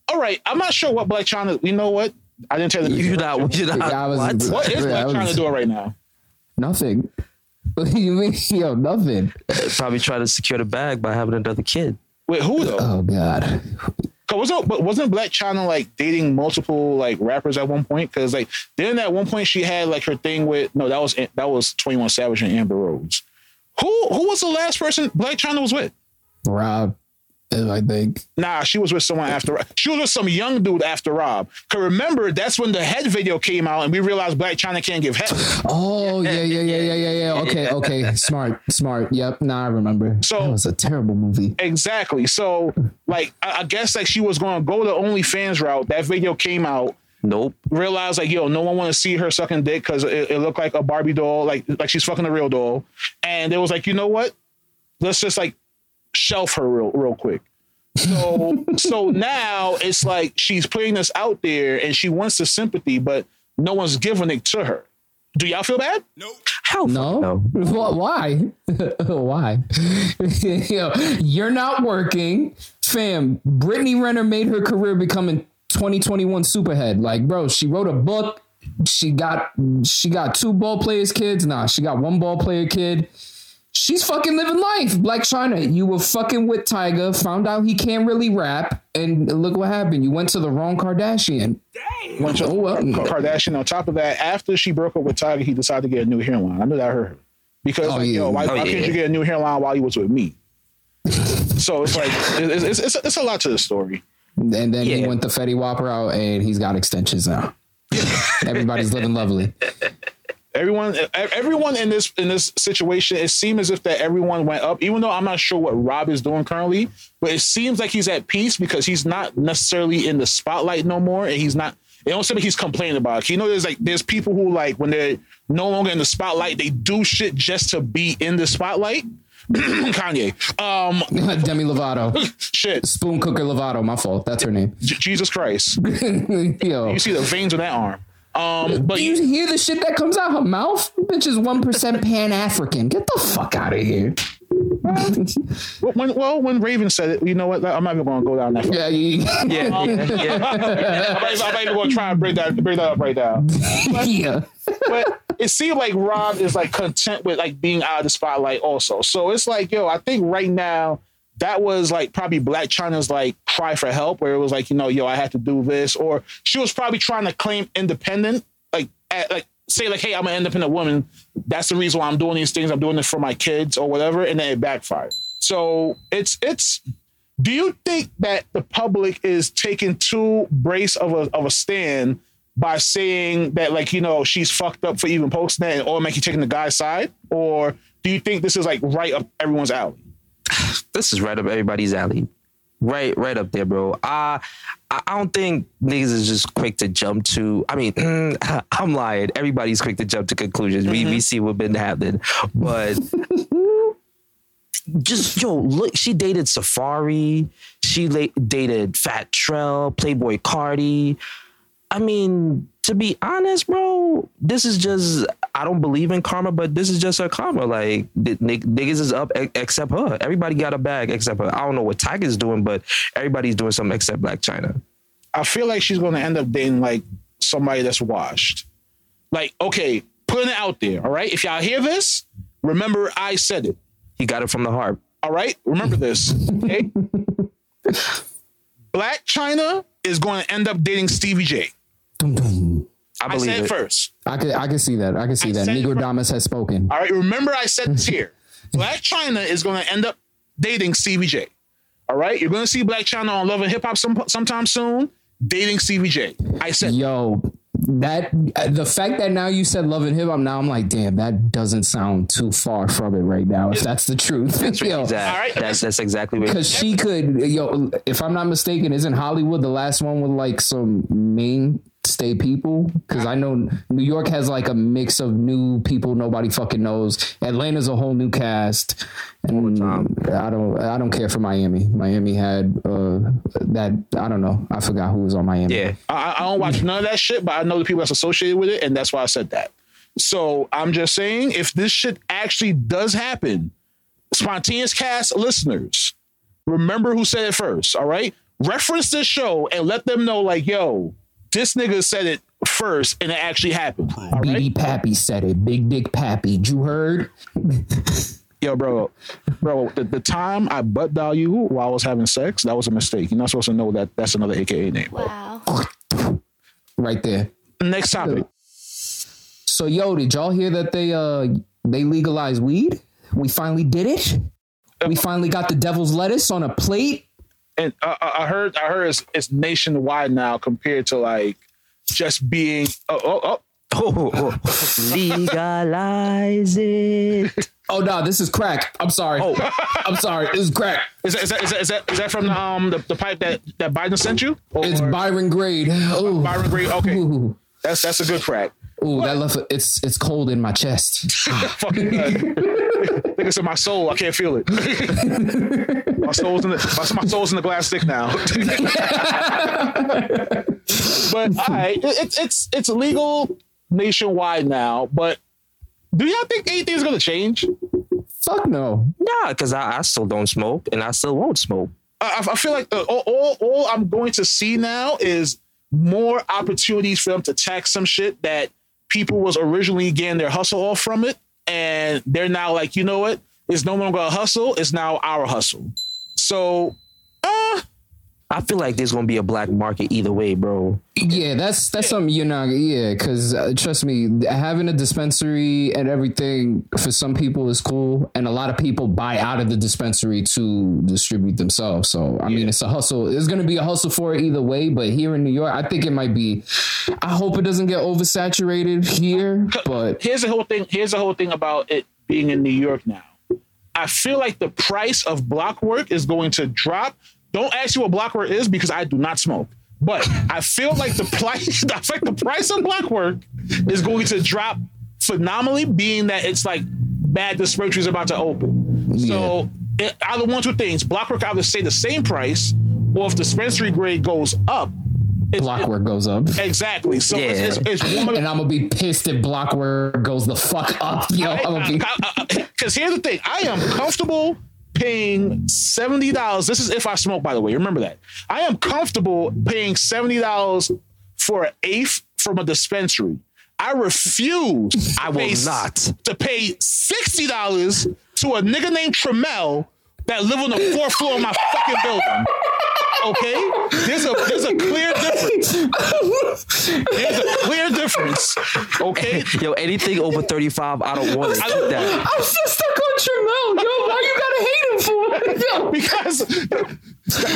all right, I'm not sure what Blac Chyna. You know what? I didn't tell you. You not. You not. I was- what? What is Black I China was- doing right now? Nothing. you mean yo nothing? Probably trying to secure the bag by having another kid. Wait, who though? Oh god. 'Cause wasn't but wasn't Blac Chyna like dating multiple like rappers at one point? Because like then at one point she had like her thing with no that was that was Twenty One Savage and Amber Rose. Who who was the last person Blac Chyna was with? Rob, I think. Nah, she was with someone after. She was with some young dude after Rob. Cause remember that's when the head video came out and we realized Blac Chyna can't give head. Oh yeah, yeah, yeah, yeah, yeah, yeah. Okay, okay. Smart, smart. Yep. Now I remember. So- that was a terrible movie. Exactly. So like I, I guess like she was going to go the OnlyFans route. That video came out. Nope. realized like yo no one want to see her sucking dick because it, it looked like a barbie doll like like she's fucking a real doll and it was like you know what let's just like shelf her real real quick so so now it's like she's putting this out there and she wants the sympathy but no one's giving it to her do y'all feel bad No. How? No, No. Wh- why? why? Yo, you're not working, fam. Brittany Renner made her career becoming 2021 superhead. Like, bro, she wrote a book. she got she got two ball players kids. Nah, she got one ball player kid. She's fucking living life. Blac Chyna, you were fucking with Tyga, found out he can't really rap, and look what happened. You went to the wrong Kardashian. Dang. Went to Oh, well. Kardashian. On top of that, after she broke up with Tyga, he decided to get a new hairline. I knew that hurt her because Oh, like, yeah. yo, why, Oh, why yeah. can't you get a new hairline while you was with me? so it's like it's, it's, it's, it's a lot to the story. And then he went the Fetty Wap out, and he's got extensions now. Everybody's living lovely. Everyone, everyone in this in this situation, it seems as if that everyone went up. Even though I'm not sure what Rob is doing currently, but it seems like he's at peace because he's not necessarily in the spotlight no more, and he's not. It don't seem like he's complaining about it. You know, there's like there's people who like when they're no longer in the spotlight, they do shit just to be in the spotlight. Kanye, um, Demi Lovato, shit, Spoon Cooker Lovato. My fault. That's her name. J- Jesus Christ, Yo, you see the veins on that arm. Um, but do you hear the shit that comes out of her mouth? Bitch is one percent Pan African. Get the fuck out of here. when well, when Raven said it, you know what? I'm not even going to go down that. Far. Yeah, you, Yeah, yeah, yeah. I'm not, I'm not even going to try and bring that bring that up right now. yeah. but it seemed like Rob is like content with like being out of the spotlight also. So it's like, yo, I think right now that was like probably Blac Chyna's like cry for help, where it was like, you know, yo, I had to do this, or she was probably trying to claim independent, like, at, like say like, hey, I'm an independent woman. That's the reason why I'm doing these things. I'm doing this for my kids or whatever, and then it backfired. So it's it's. Do you think that the public is taking too brace of a of a stand by saying that like you know she's fucked up for even posting that and automatically taking the guy's side, or do you think this is like right up everyone's alley? this is right up everybody's alley. Right, right up there, bro. Uh, I, I don't think niggas is just quick to jump to. I mean, I'm lying. Everybody's quick to jump to conclusions. We we see what been happening, but just yo, look. She dated Safari. She la- dated Fat Trel, Playboi Carti. I mean, to be honest, bro, this is just I don't believe in karma, but this is just her karma. Like the niggas is up except her. Everybody got a bag except her. I don't know what Tyga's doing, but everybody's doing something except Blac Chyna. I feel like she's going to end up dating like somebody that's washed. Like, okay, putting it out there. All right, if y'all hear this, remember I said it. He got it from the heart. All right, remember this. Okay, Blac Chyna is going to end up dating Stevie J. Dum, dum. I I believe said it. it first. I could I could see that. I can see I that. said Negro fir- Damas has spoken. All right, remember I said this here. Blac Chyna is going to end up dating Stevie J. All right, you're going to see Blac Chyna on Love and Hip Hop some, sometime soon, dating Stevie I said Yo, that the fact that now you said love and hip hop, now I'm like, damn, that doesn't sound too far from it right now. If that's the truth, yo, Exact- All right. That's that's exactly what. because she could, yo, if I'm not mistaken, isn't Hollywood the last one with like some mainstay people? Because I know New York has like a mix of new people nobody fucking knows. Atlanta's a whole new cast, and I don't, I don't care for Miami. Miami had uh that I don't know. I forgot who was on Miami. Yeah, I, I don't watch none of that shit, but I know the people that's associated with it, and that's why I said that. So I'm just saying, if this shit actually does happen, spontaneous cast listeners, remember who said it first. All right, reference this show and let them know, like, yo, this nigga said it first, and it actually happened. All right, BD Pappy said it. Big Dick Pappy. You heard? yo, bro, bro, the, the time I butt dial you while I was having sex, that was a mistake. You're not supposed to know that that's another AKA name. Bro. Wow. Right there. Next topic. So yo, did y'all hear that they uh they legalized weed? We finally did it. We finally got the devil's lettuce on a plate. And I, I I heard I heard it's, it's nationwide now compared to like just being oh oh oh legalize it. Oh no, this is crack. I'm sorry. Oh. I'm sorry. This is crack. is that is that is that, is that, is that from the um the, the pipe that that Biden sent you? Or It's Byron Grade. Oh, Byron Green. Okay, Ooh, that's that's a good crack. ooh, that left it's it's cold in my chest. Fucking good. think it's in my soul. I can't feel it. my soul's in the my, my soul's in the glass stick now. but all right, it, it's it's it's legal nationwide now. But do y'all think anything's gonna change? Fuck no. Nah, because I, I still don't smoke and I still won't smoke. I, I feel like uh, all, all all I'm going to see now is more opportunities for them to tax some shit that people was originally getting their hustle off from it, and they're now like, you know what? It's no longer a hustle. It's now our hustle. So, I feel like there's gonna be a black market either way, bro. Yeah, that's that's something you're not. Yeah, because uh, trust me, having a dispensary and everything for some people is cool, and a lot of people buy out of the dispensary to distribute themselves. So I mean, it's a hustle. It's going to be a hustle for it either way. But here in New York, I think it might be. I hope it doesn't get oversaturated here, but here's the whole thing. Here's the whole thing about it being in New York now. I feel like the price of block work is going to drop. Don't ask you what block work is because I do not smoke. But I feel like the price, I feel like the price of block work is going to drop phenomenally, being that it's like bad dispensaries about to open. So it, eh, either one two things, block work either stay the same price, or if dispensary grade goes up, it's, blockwork goes up. exactly. So it's, it's, it's one And I'm gonna be pissed if blockwork goes the fuck up. Yo, be Because here's the thing, I am comfortable paying seventy dollars. This is if I smoke, by the way. Remember that. I am comfortable paying seventy dollars for an eighth from a dispensary. I refuse. I will not. to pay sixty dollars to a nigga named Tremel that live on the fourth floor of my fucking building. Okay, there's a there's a clear difference. There's a clear difference. Okay, Yo, anything over 35, I don't want it. Keep that. I'm still stuck on Tremel. Yo, why you gotta hate him for? It? Yo, because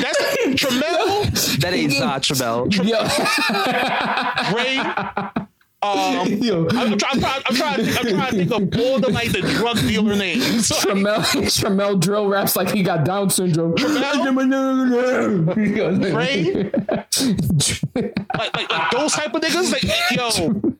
that's Tremel, That ain't Zod Tremel. yo, Ray. Um, yo. I'm, trying, I'm, trying, I'm, trying, I'm trying to think of all the like the drug dealer names. So, Tremel, Tremel drill raps like he got Down syndrome. Ray, like, like, like those type of niggas, like yo,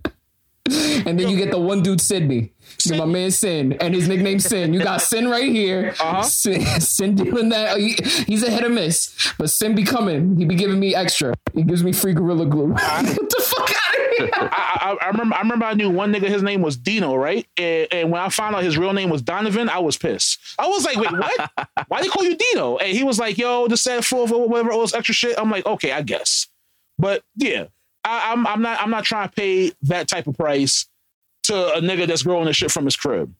And then you get the one dude Sydney. Get my man Sin and his nickname Sin. You got Sin right here. Uh-huh. Sin, Sin doing that. He- he's a hit or miss, but Sin be coming. He be giving me extra. He gives me free gorilla glue. Get the fuck out of here. I, I, I remember. I remember. I knew one nigga. His name was Dino, right? And, and when I found out his real name was Donovan, I was pissed. I was like, "Wait, what? Why they call you Dino?" And he was like, "Yo, the set full of whatever all this extra shit." I'm like, "Okay, I guess." But yeah, I, I'm I'm not I'm not trying to pay that type of price to a nigga that's growing this shit from his crib.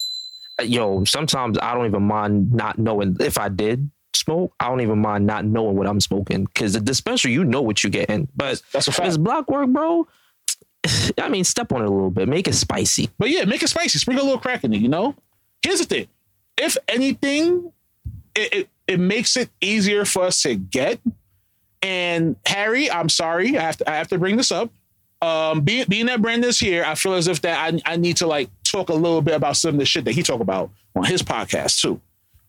Yo, sometimes I don't even mind not knowing if I did smoke. I don't even mind not knowing what I'm smoking because the dispensary, you know what you're getting. But That's a fact. it's block work, bro. I mean, step on it a little bit, make it spicy. But yeah, make it spicy. Sprinkle a little crack in it, you know? Here's the thing. If anything, it, it, it makes it easier for us to get. And Harry, I'm sorry, I have to I have to bring this up. Um, being being that Brandon's here, I feel as if that I, I need to like talk a little bit about some of the shit that he talk about on his podcast too.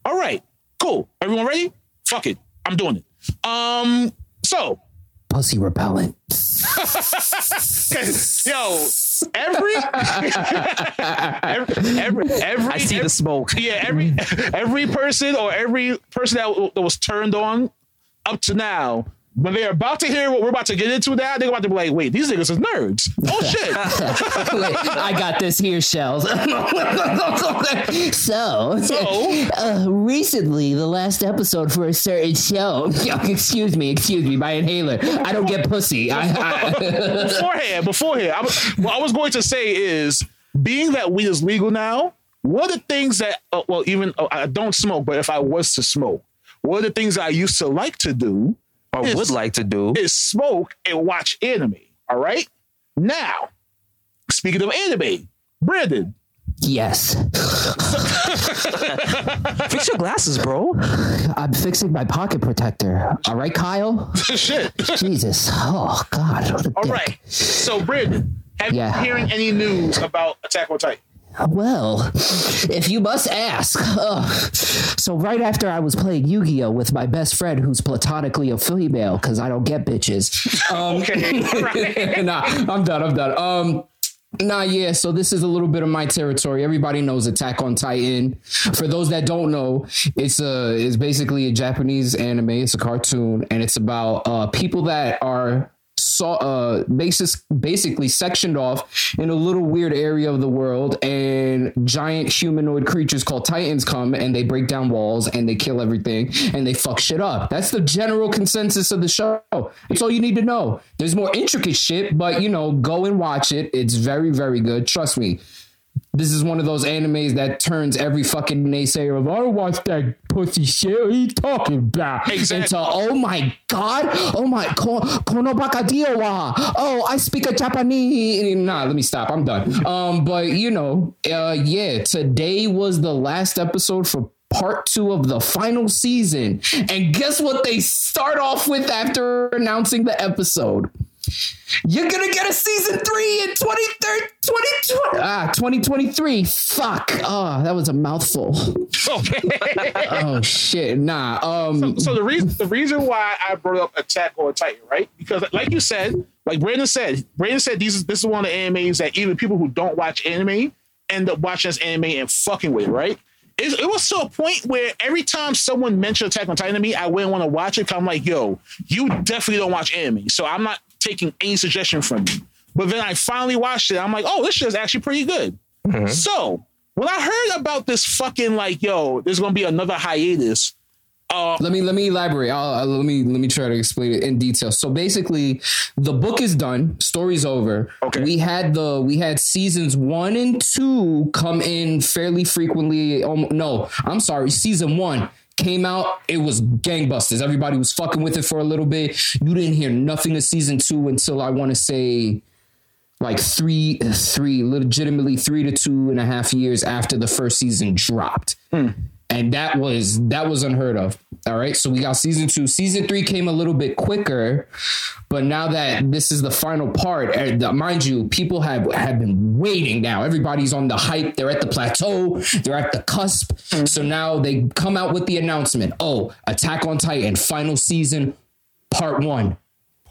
All right, cool. Everyone ready? Fuck it. I'm doing it. Um, so Pussy repellent. yo, every every every, every I see the smoke. yeah, every every person or every person that, w- that was turned on up to now, when they're about to hear what we're about to get into now, they're about to be like, wait, these niggas is nerds. Oh shit. I got this here, Shellz. so, So? uh, recently, the last episode for a certain show. excuse me, excuse me, my inhaler. I don't get pussy. I, I, beforehand, beforehand, I was, what I was going to say is, being that weed is legal now, what are the things that, uh, well, even uh, I don't smoke, but if I was to smoke, what are the things I used to like to do Or Yes. would like to do. is smoke and watch anime. All right. Now, speaking of anime, Brandon, yes, Fix your glasses, bro. I'm fixing my pocket protector. All right, Kyle. shit. Jesus. Oh God. What a All dick. right. So, Brandon, have Yeah. you been hearing any news about Attack on Titan? Well, if you must ask. Ugh. So right after I was playing Yu-Gi-Oh with my best friend, who's platonically a female, because I don't get bitches. Um, Okay. Nah, I'm done. I'm done. Um, nah, yeah. So this is a little bit of my territory. Everybody knows Attack on Titan. For those that don't know, it's a it's basically a Japanese anime. It's a cartoon, and it's about uh people that are saw uh basis basically sectioned off in a little weird area of the world and giant humanoid creatures called titans come and they break down walls and they kill everything and they fuck shit up. That's the general consensus of the show. That's all you need to know. There's more intricate shit but you know go and watch it. It's very very good. Trust me this is one of those animes that turns every fucking naysayer of I don't watch that pussy shit. What are you talking about? Exactly. Into oh my god, oh my ko- kono wa. Oh, I speak a Japanese. Nah, let me stop. I'm done. Um, but you know, uh, yeah, today was the last episode for part two of the final season. And guess what they start off with after announcing the episode? You're gonna get a season three in 2030, 2020, ah, 2023. Fuck. Oh, that was a mouthful. Okay. Oh shit. Nah. Um so the reason the reason why I brought up Attack on Titan, right? Because like you said, like Brandon said, Brandon said these this is one of the animes that even people who don't watch anime end up watching this anime and fucking with, right? It, it was to a point where every time someone mentioned Attack on Titan to me, I wouldn't want to watch it. Cause I'm like, yo, you definitely don't watch anime, so I'm not taking any suggestion from me. But then I finally watched it. I'm like, oh, this shit is actually pretty good. So when I heard about this fucking like, yo, there's gonna be another hiatus. Uh, let me let me elaborate. I'll, I'll- let me let me try to explain it in detail. So basically, the book is done. Story's over. Okay. We had the we had seasons one and two come in fairly frequently. Um, no, I'm sorry. Season one came out. It was gangbusters. Everybody was fucking with it for a little bit. You didn't hear nothing of season two until I want to say like three three legitimately three to two and a half years after the first season dropped hmm. And that was that was unheard of. All right. So we got season two. Season three came a little bit quicker but now that this is the final part and uh, mind you people have have been waiting now. Everybody's on the hype. They're at the plateau. They're at the cusp. So now they come out with the announcement. Oh attack on titan final season part one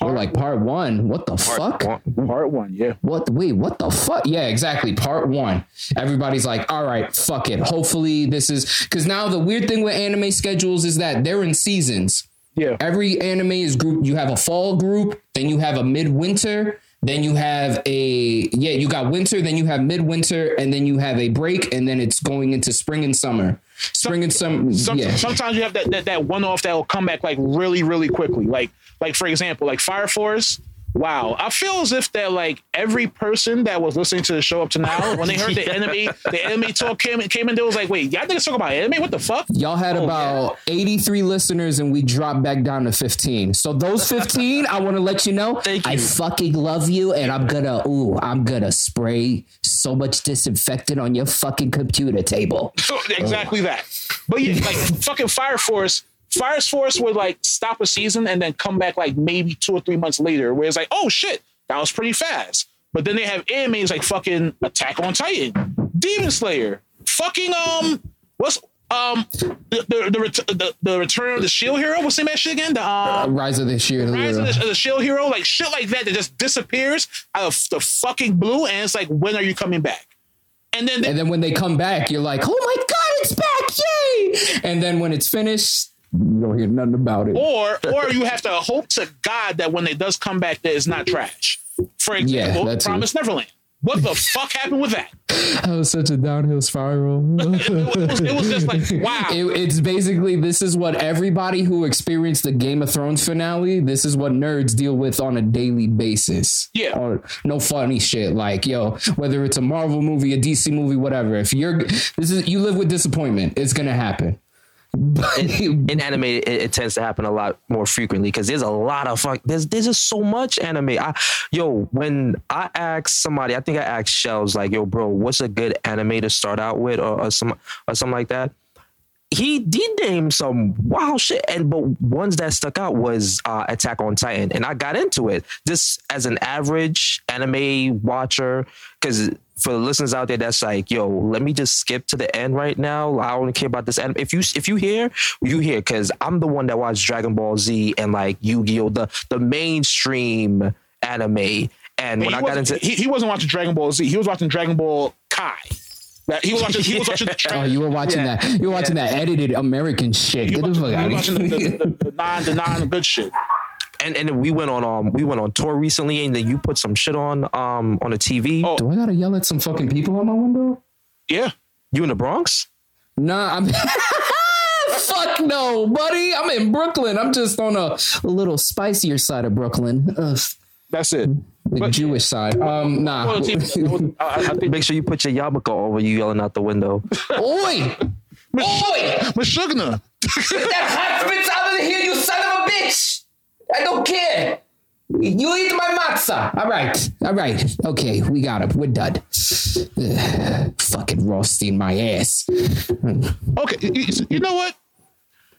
we're like part one? What the fuck? part one, yeah. what wait what the fuck? Yeah exactly part one. Everybody's like all right fuck it. Hopefully this is because now the weird thing with anime schedules is that they're in seasons. Yeah. every anime is group you have a fall group then you have a midwinter then you have a yeah you got winter then you have midwinter and then you have a break and then it's going into spring and summer. Spring and summer Some, yeah. Sometimes you have that, that that one off that will come back like really really quickly. Like like for example, like Fire Force. Wow, I feel as if that like every person that was listening to the show up to now, when they heard the enemy, the enemy talk came came in, they was like, "Wait, y'all niggas talk about anime? What the fuck?" Y'all had Oh, about 83 listeners and we dropped back down to 15. So those 15, I want to let you know, Thank I fucking love you and I'm gonna, ooh, I'm gonna spray so much disinfectant on your fucking computer table. exactly that. But yeah, like fucking Fire Force. Fire Force would like stop a season and then come back like maybe two or three months later, where it's like, oh shit, that was pretty fast. But then they have animes like fucking Attack on Titan, Demon Slayer, fucking um, what's um the the the, the, the Return of the Shield Hero? What's the name of that shit again? The um, Rise of the Sheer Rise of Hero. the, the Shield Hero, like shit like that that just disappears out of the fucking blue, and it's like, when are you coming back? And then And then when they come back, you're like, oh my God, it's back, yay! And then when it's finished, you don't hear nothing about it. or or you have to hope to God that when it does come back, that it's not trash. For example, that too. Promise Neverland. What the fuck happened with that? That was such a downhill spiral. It was, it was just like wow. It, it's basically this is what everybody who experienced the Game of Thrones finale. This is what nerds deal with on a daily basis. Yeah. or no funny shit like yo, whether it's a Marvel movie, a DC movie, whatever. If you're this is you live with disappointment, it's gonna happen. in anime it, it tends to happen a lot more frequently because there's a lot of fuck there's there's just so much anime. I yo when I ask somebody I think I asked Shellz like yo bro what's a good anime to start out with or, or some or something like that? He did name some wow shit and but ones that stuck out was uh, attack on titan and i got into it. Just as an average anime watcher because for the listeners out there that's like yo let me just skip to the end right now i don't care about this anime if you if you hear you hear because i'm the one that watched dragon ball z and like yu-gi-oh the the mainstream anime and when he, i got into he, he wasn't watching Dragon Ball Z. He was watching Dragon Ball Kai. That- He was watching. He was watching the Oh, you were watching Yeah. that. You were watching that edited American shit. He Get the fuck out of was watching here. the, the, the non the non good shit. And and then we went on um we went on tour recently, and then you put some shit on um on the TV. Oh. Do I gotta yell at some fucking people on my window? Yeah. You in the Bronx? Nah, I'm. Fuck no, buddy. I'm in Brooklyn. I'm just on a, a little spicier side of Brooklyn, Ugh, That's it. the But- Jewish side. Um, nah. Well, I, I think Make sure you put your yarmulke over you yelling out the window. Oi! Oi! Meshuggah. Get that hot spits out of here, you son of a bitch! I don't care. You eat my matzah. All right, all right. Okay, we got it. We're done. Ugh, fucking roasting my ass. Okay, you, know what?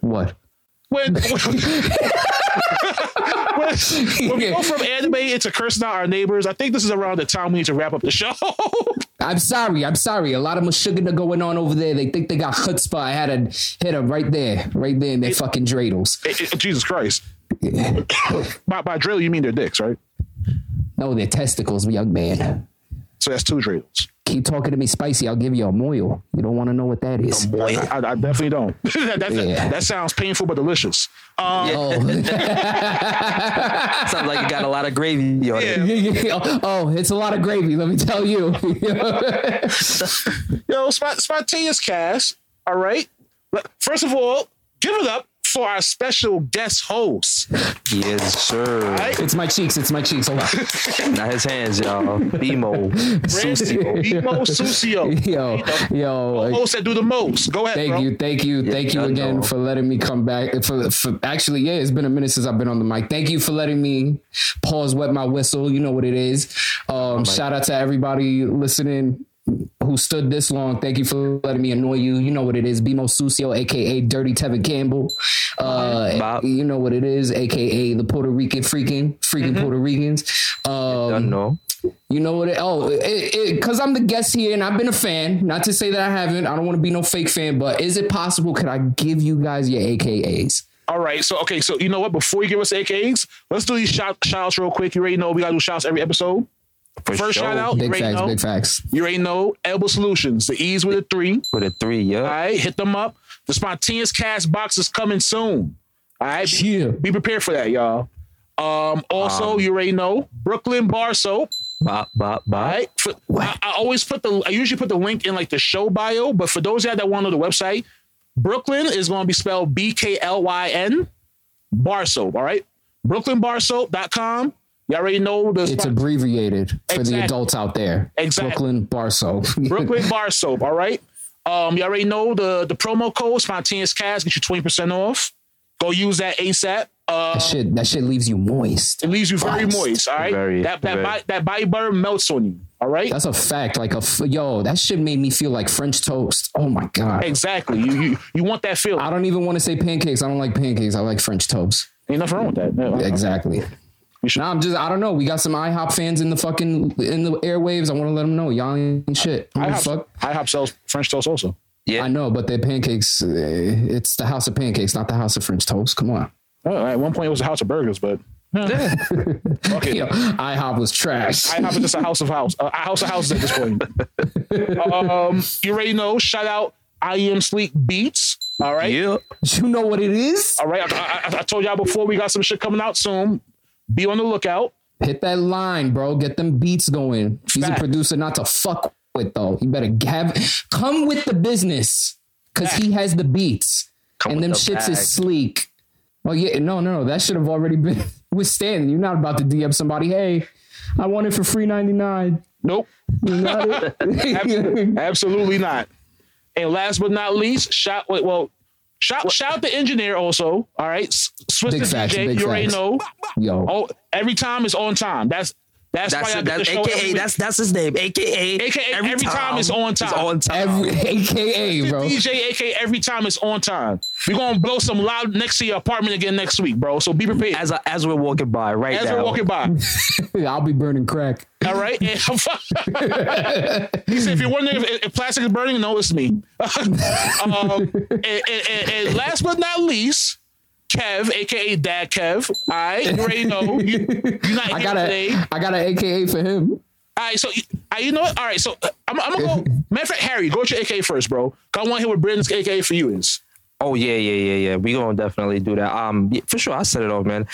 What? When, when, when we go from anime into cursing out our neighbors, I think this is around the time we need to wrap up the show. I'm sorry. I'm sorry. A lot of sugar going on over there. They think they got chutzpah. I had to hit them right there, right there in their fucking dreidels. Eh, eh, Jesus Christ. By, by drill, you mean their dicks, right? No, their testicles, young man. So that's two drills. Keep talking to me spicy. I'll give you a moil. You don't want to know what that is. I, I, I definitely don't. that, that, Yeah. that sounds painful but delicious. Um, Oh, Sounds like you got a lot of gravy on it. Yeah. oh, it's a lot of gravy. Let me tell you. Yo, spot, spontaneous cast. All right. First of all, give it up for our special guest host. Yes, sir. right? it's my cheeks. It's my cheeks. Hold on. Not his hands, y'all. BMO. Sucio. BMO Sucio. Yo, yo. Host that do the most. Go ahead, Thank bro. you, thank you, thank you I again know. for letting me come back. For, for actually, yeah, it's been a minute since I've been on the mic. Thank you for letting me pause, wet my whistle. You know what it is. Um, shout out to everybody listening who stood this long. Thank you for letting me annoy you. You know what it is. BMO Sucio, aka Dirty Tevin Campbell. Uh, Bob. you know what it is, aka the Puerto Rican freaking freaking Puerto Ricans. Um, I know. you know what? It, oh, because I'm the guest here and I've been a fan. Not to say that I haven't. I don't want to be no fake fan, but is it possible? Could I give you guys your AKAs? All right. So, okay. So, you know what? Before you give us AKAs, let's do these shout, shout outs real quick. You already know we got to do shouts every episode. For First sure. shout out, you Big already facts, know. big facts. You already know Elbow Solutions, the E's with a three. With a three, yeah. All right. Hit them up. The spontaneous cast box is coming soon. All right. Be, Yeah. be prepared for that, y'all. Um, also, you already know Brooklyn Bar Soap. Bop, bop, bop. All right. For, I, I always put the I usually put the link in like the show bio, but for those of you that want to know the website, Brooklyn is going to be spelled B K L Y N bar soap. All right. BrooklynBarSoap.com. You already know the It's spot- abbreviated for the adults out there. Exactly. Brooklyn Bar Soap. Brooklyn Bar Soap. All right. Um, you already know the the promo code spontaneous cast get you 20% off. Go use that ASAP. Uh, that shit, that shit leaves you moist. it leaves you very Moist. moist. All right. Very, that that very. body, that body butter melts on you. All right. That's a fact. Like a f- yo, that shit made me feel like French toast. Oh my god. Exactly. You you, you want that feeling. I don't even want to say pancakes. I don't like pancakes. I like French toast. Ain't nothing wrong with that. No, Exactly. You should- Nah, I'm just I don't know. We got some IHOP fans in the fucking in the airwaves. I want to let them know y'all ain't shit. I don't give a IHOP, fuck. IHOP sells French toast also. Yeah. I know, but their pancakes. Uh, it's the house of pancakes, not the house of French toast. Come on. Oh, at one point it was a house of burgers, but okay. Yo, IHOP was trash. IHOP is just a house of house, uh, a house of houses at this point. um, you already know. Shout out I am Sleek Beats. All right. Yeah. you know what it is? All right. I, I, I told y'all before we got some shit coming out soon. Be on the lookout. Hit that line, bro. Get them beats going. He's Fact. a producer not to fuck with though. You better have come with the business because he has the beats Come and them the shits bag. is sleek. Oh yeah, no, no, no. That should have already been withstanding. You're not about to DM somebody. Hey, I want it for free ninety nine. Nope. You got. Absolutely not. And last but not least, shout well, shout shout out the engineer also. All right, Swiss Big facts, big you already know. Yo, Oh, every time is on time. That's that's, That's why I it. get the That's show AKA. That's that's his name. AKA. AKA every time is on time. It's on time. every AKA, bro. DJ, aka every time it's on time. We're gonna blow some loud next to your apartment again next week, bro. So be prepared as, As I, as we're walking by right now. As we're walking by. I'll be burning crack. All right. He said, if you're wondering if, if plastic is burning, no, it's me. um, and, and- and- and last but not least, Kev, aka Dad Kev. All right, you already know. You, you're not I got today. a I got an AKA for him. All right, so uh, you know what? All right, so uh, I'm, I'm gonna go. Matter of fact, Harry, go to your AK first, bro. 'Cause I want to hear what Brandon's AK for you is. Oh yeah, yeah, yeah, yeah. We gonna definitely do that. Um, yeah, for sure. I set it off, man.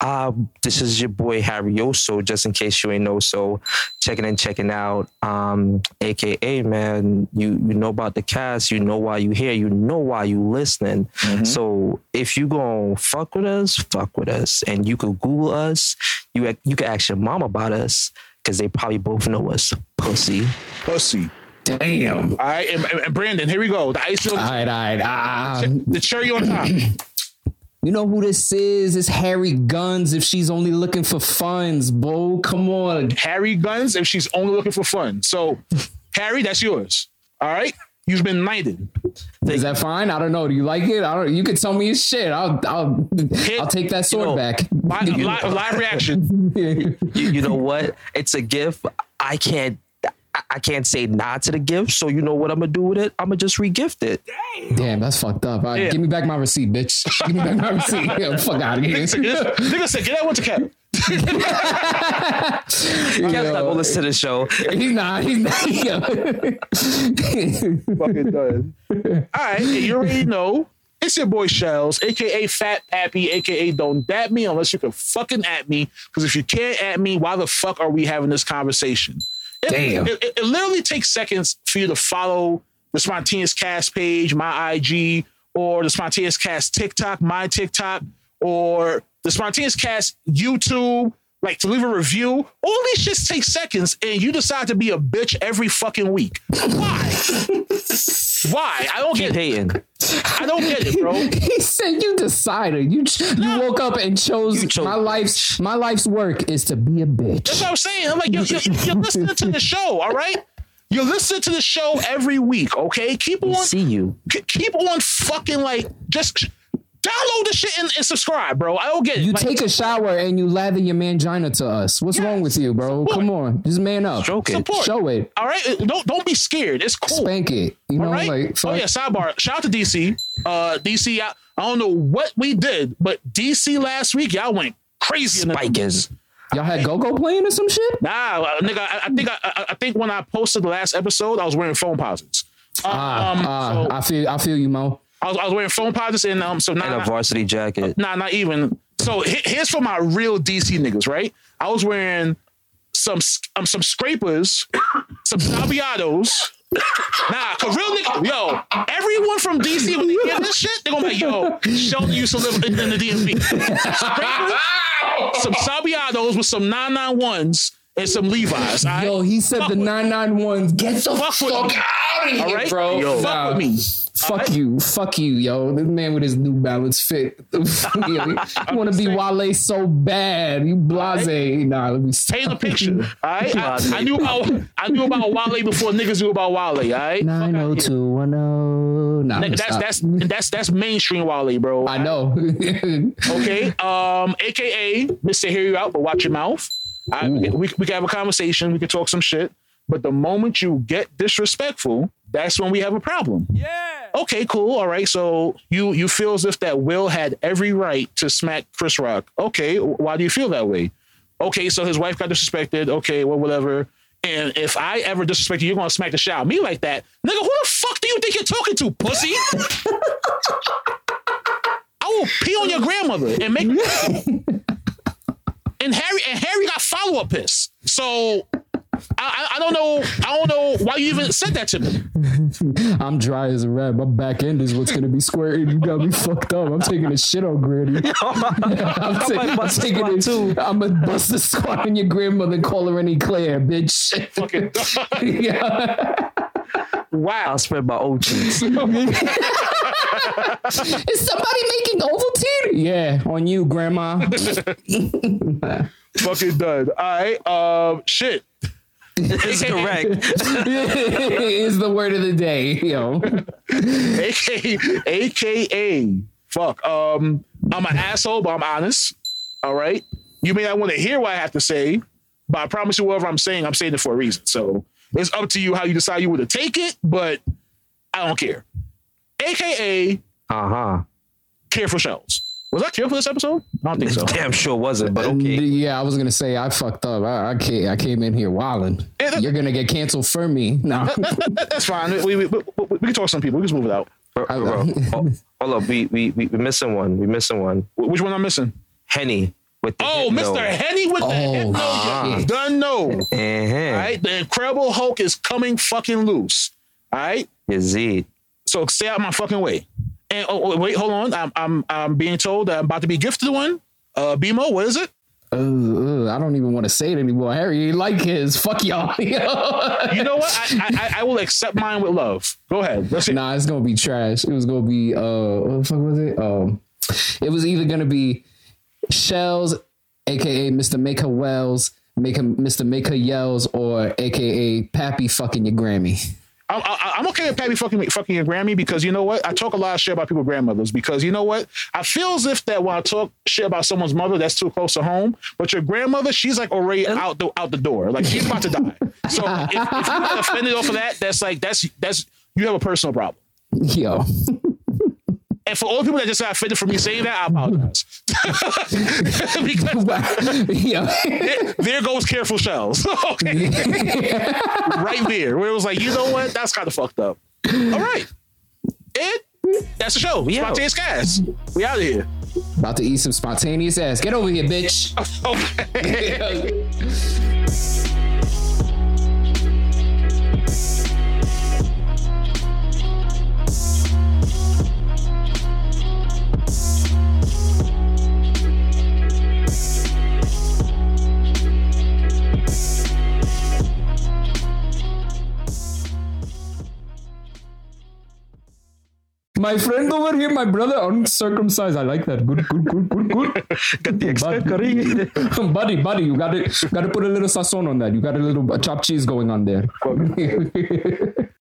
Um, this is your boy Harry Yoso. Just in case you ain't know, so checking in, checking out. Um, AKA man, you you know about the cast. You know why you here. You know why you listening. So if you gonna fuck with us, fuck with us, and you could Google us. You you can ask your mom about us because they probably both know us. Pussy. Pussy. Damn. All right, and, and Brandon, here we go. The ice, All right, all right. Ah, the cherry on top. you know who this is? It's Harry Guns. If she's only looking for funds, bro, come on. Harry Guns, if she's only looking for fun. So, Harry, that's yours. All right, you've been knighted. Is that fine? I don't know. Do you like it? I don't. You could tell me his shit. I'll. I'll. I'll take that sword know, back. Live, live, live reaction. you, you know what? It's a gift. I can't. I- I can't say nah to the gift. So you know what I'm gonna do with it? I'm gonna just regift it. Damn, that's fucked up. All right, Yeah. Give me back my receipt, bitch. Give me back my receipt. Yeah, fuck out of here. Nigga said, get that one to Cap. Kev's not gonna listen to the show. He's not. He's not. yeah. Fucking done. All right, you already know. It's your boy Shellz, aka Fat Pappy, aka Don't Dap Me unless you can fucking at me. Because if you can't at me, why the fuck are we having this conversation? It, Damn. It, it- it literally takes seconds for you to follow the Spontaneous Cast page, my IG, or the Spontaneous Cast TikTok, my TikTok, or the Spontaneous Cast YouTube. Like to leave a review, all these shits take seconds, and you decide to be a bitch every fucking week. Why? Why? I don't Keep get it. hating. I don't get it, bro. he said you decided. You you woke up and chose, chose my life's my life's work is to be a bitch. That's what I'm saying. I'm like, you're, you're, you're listening to the show, all right? You're listening to the show every week, okay? Keep on, See you. keep on fucking like, just download the shit and, and subscribe, bro. I don't get it. You Like, take a shower and you lather your mangina to us. What's wrong with you, bro? Support. Come on, just man up. It. Support. Show it. all right? Don't don't be scared. It's cool. Spank it. You know, right. like oh fuck. yeah. Sidebar. Shout out to DC. Uh, DC. I, I don't know what we did, but DC last week y'all went crazy. in the Spiking. numbers. Y'all had go go playing or some shit. Nah, uh, nigga. I, I think I, I, think when I posted the last episode, I was wearing Foamposites. Um, Ah, ah, so I feel I feel you, Mo. I was, I was wearing Foamposites and um. So not, And a varsity jacket. Nah, not even. So he- here's for my real DC niggas, right? I was wearing some um, some scrapers, some Sabiados. Nah, cause real nigga, yo, everyone from DC when they hear this shit, they're gonna be like, yo, Sheldon used to live in, in the DMV. Scrapers, some Sabiados with some 991s and some Levi's. all right? Yo, he said Fuck the with- nine nine one. Get the Fuck fuck, with out of here, All right, bro. Yo, fuck Nah. with me. Fuck you, fuck you, yo. This man with his New Balance fit. you want to be Wale so bad. You blase. Nah, let me stop. Paint a picture. All right, I, I knew about I knew about Wale before niggas knew about Wale. All right, Nine zero two one zero. Nah, that's stop. that's that's that's mainstream Wale, bro. I know. Okay. Um, AKA Mr. Hear You Out, but watch your mouth. We, we can have a conversation. We can talk some shit. But the moment you get disrespectful, that's when we have a problem. Yeah. Okay, cool. All right. So you you feel as if that Will had every right to smack Chris Rock. Okay. Why do you feel that way? Okay. So his wife got disrespected. Okay. Well, whatever. And if I ever disrespect you, you're gonna smack the shit out of me like that, nigga. Who the fuck do you think you're talking to, pussy? I will pee on your grandmother and make. and Harry and Harry got follow up piss. So I, I, I don't know. I don't know why you even said that to me. I'm dry as a rat. My back end is what's gonna be square. You got me fucked up. I'm taking a shit on Granny. I'm, ta- I'm bust a taking it too. I'm gonna bust a squat on your grandmother and call her any Claire, bitch. Fucking yeah. wow. I'll spread my old cheeks. Is somebody making Ovaltine? Yeah, on you, grandma. Fucking done. All right. Um. Shit. It's correct. is the word of the day, yo. AKA. AKA. Fuck. Um. I'm an asshole, but I'm honest. All right. You may not want to hear what I have to say, but I promise you, whatever I'm saying, I'm saying it for a reason. So it's up to you how you decide you want to take it, but I don't care. AKA Uh huh. care for shells. Was I care for this episode? I don't think so. Damn sure wasn't, but okay. Yeah, I was gonna say I fucked up. I, I came, I came in here wilding. Yeah, that- You're gonna get canceled for me. No, That- that's fine. We, we, we, we can talk to some people. We can just move it out. Bro, I- bro, hold, hold up, we we we we missing one. We missing one. Which one I'm missing? Henny with the Oh, hypno. Mr. Henny with the Oh, hypno. shit. Done no. Uh-huh. All right. The Incredible Hulk is coming fucking loose. All right. Yazid. So stay out my fucking way. And oh, oh, wait, hold on. I'm I'm I'm being told that I'm about to be gifted one. Uh, BMO, what is it? Uh, uh, I don't even want to say it anymore. Harry, you like his. Fuck y'all. You know what? I, I I will accept mine with love. Go ahead. Let's nah, it's gonna be trash. It was gonna be uh, what the fuck was it? Um, it was either gonna be Shellz, aka Mr. Make Her Wells, make him Mr. Make Her Yells, or aka Pappy fucking your Grammy. I'm, I- I'm okay with Patty fucking fucking your Grammy because you know what? I talk a lot of shit about people's grandmothers because you know what? I feel as if that when I talk shit about someone's mother, that's too close to home. But your grandmother, she's like already out the out the door, like she's about to die. So if, if you get offended off of that, that's like that's that's you have a personal problem. Yo, And for all the people that just got offended for me saying that, I apologize. because yo, there, there goes careful shells. okay. right there. Where it was like, you know what? That's kind of fucked up. All right. And that's the show. We. Spontaneous cast. We out of here. about to eat some spontaneous ass. Get over here, bitch. Okay. My friend over here, my brother, uncircumcised. I like that. Good, good, good, good, good. Got the extra curry. buddy, buddy, you got to got to put a little sazon on that. You got a little uh, chopped cheese going on there.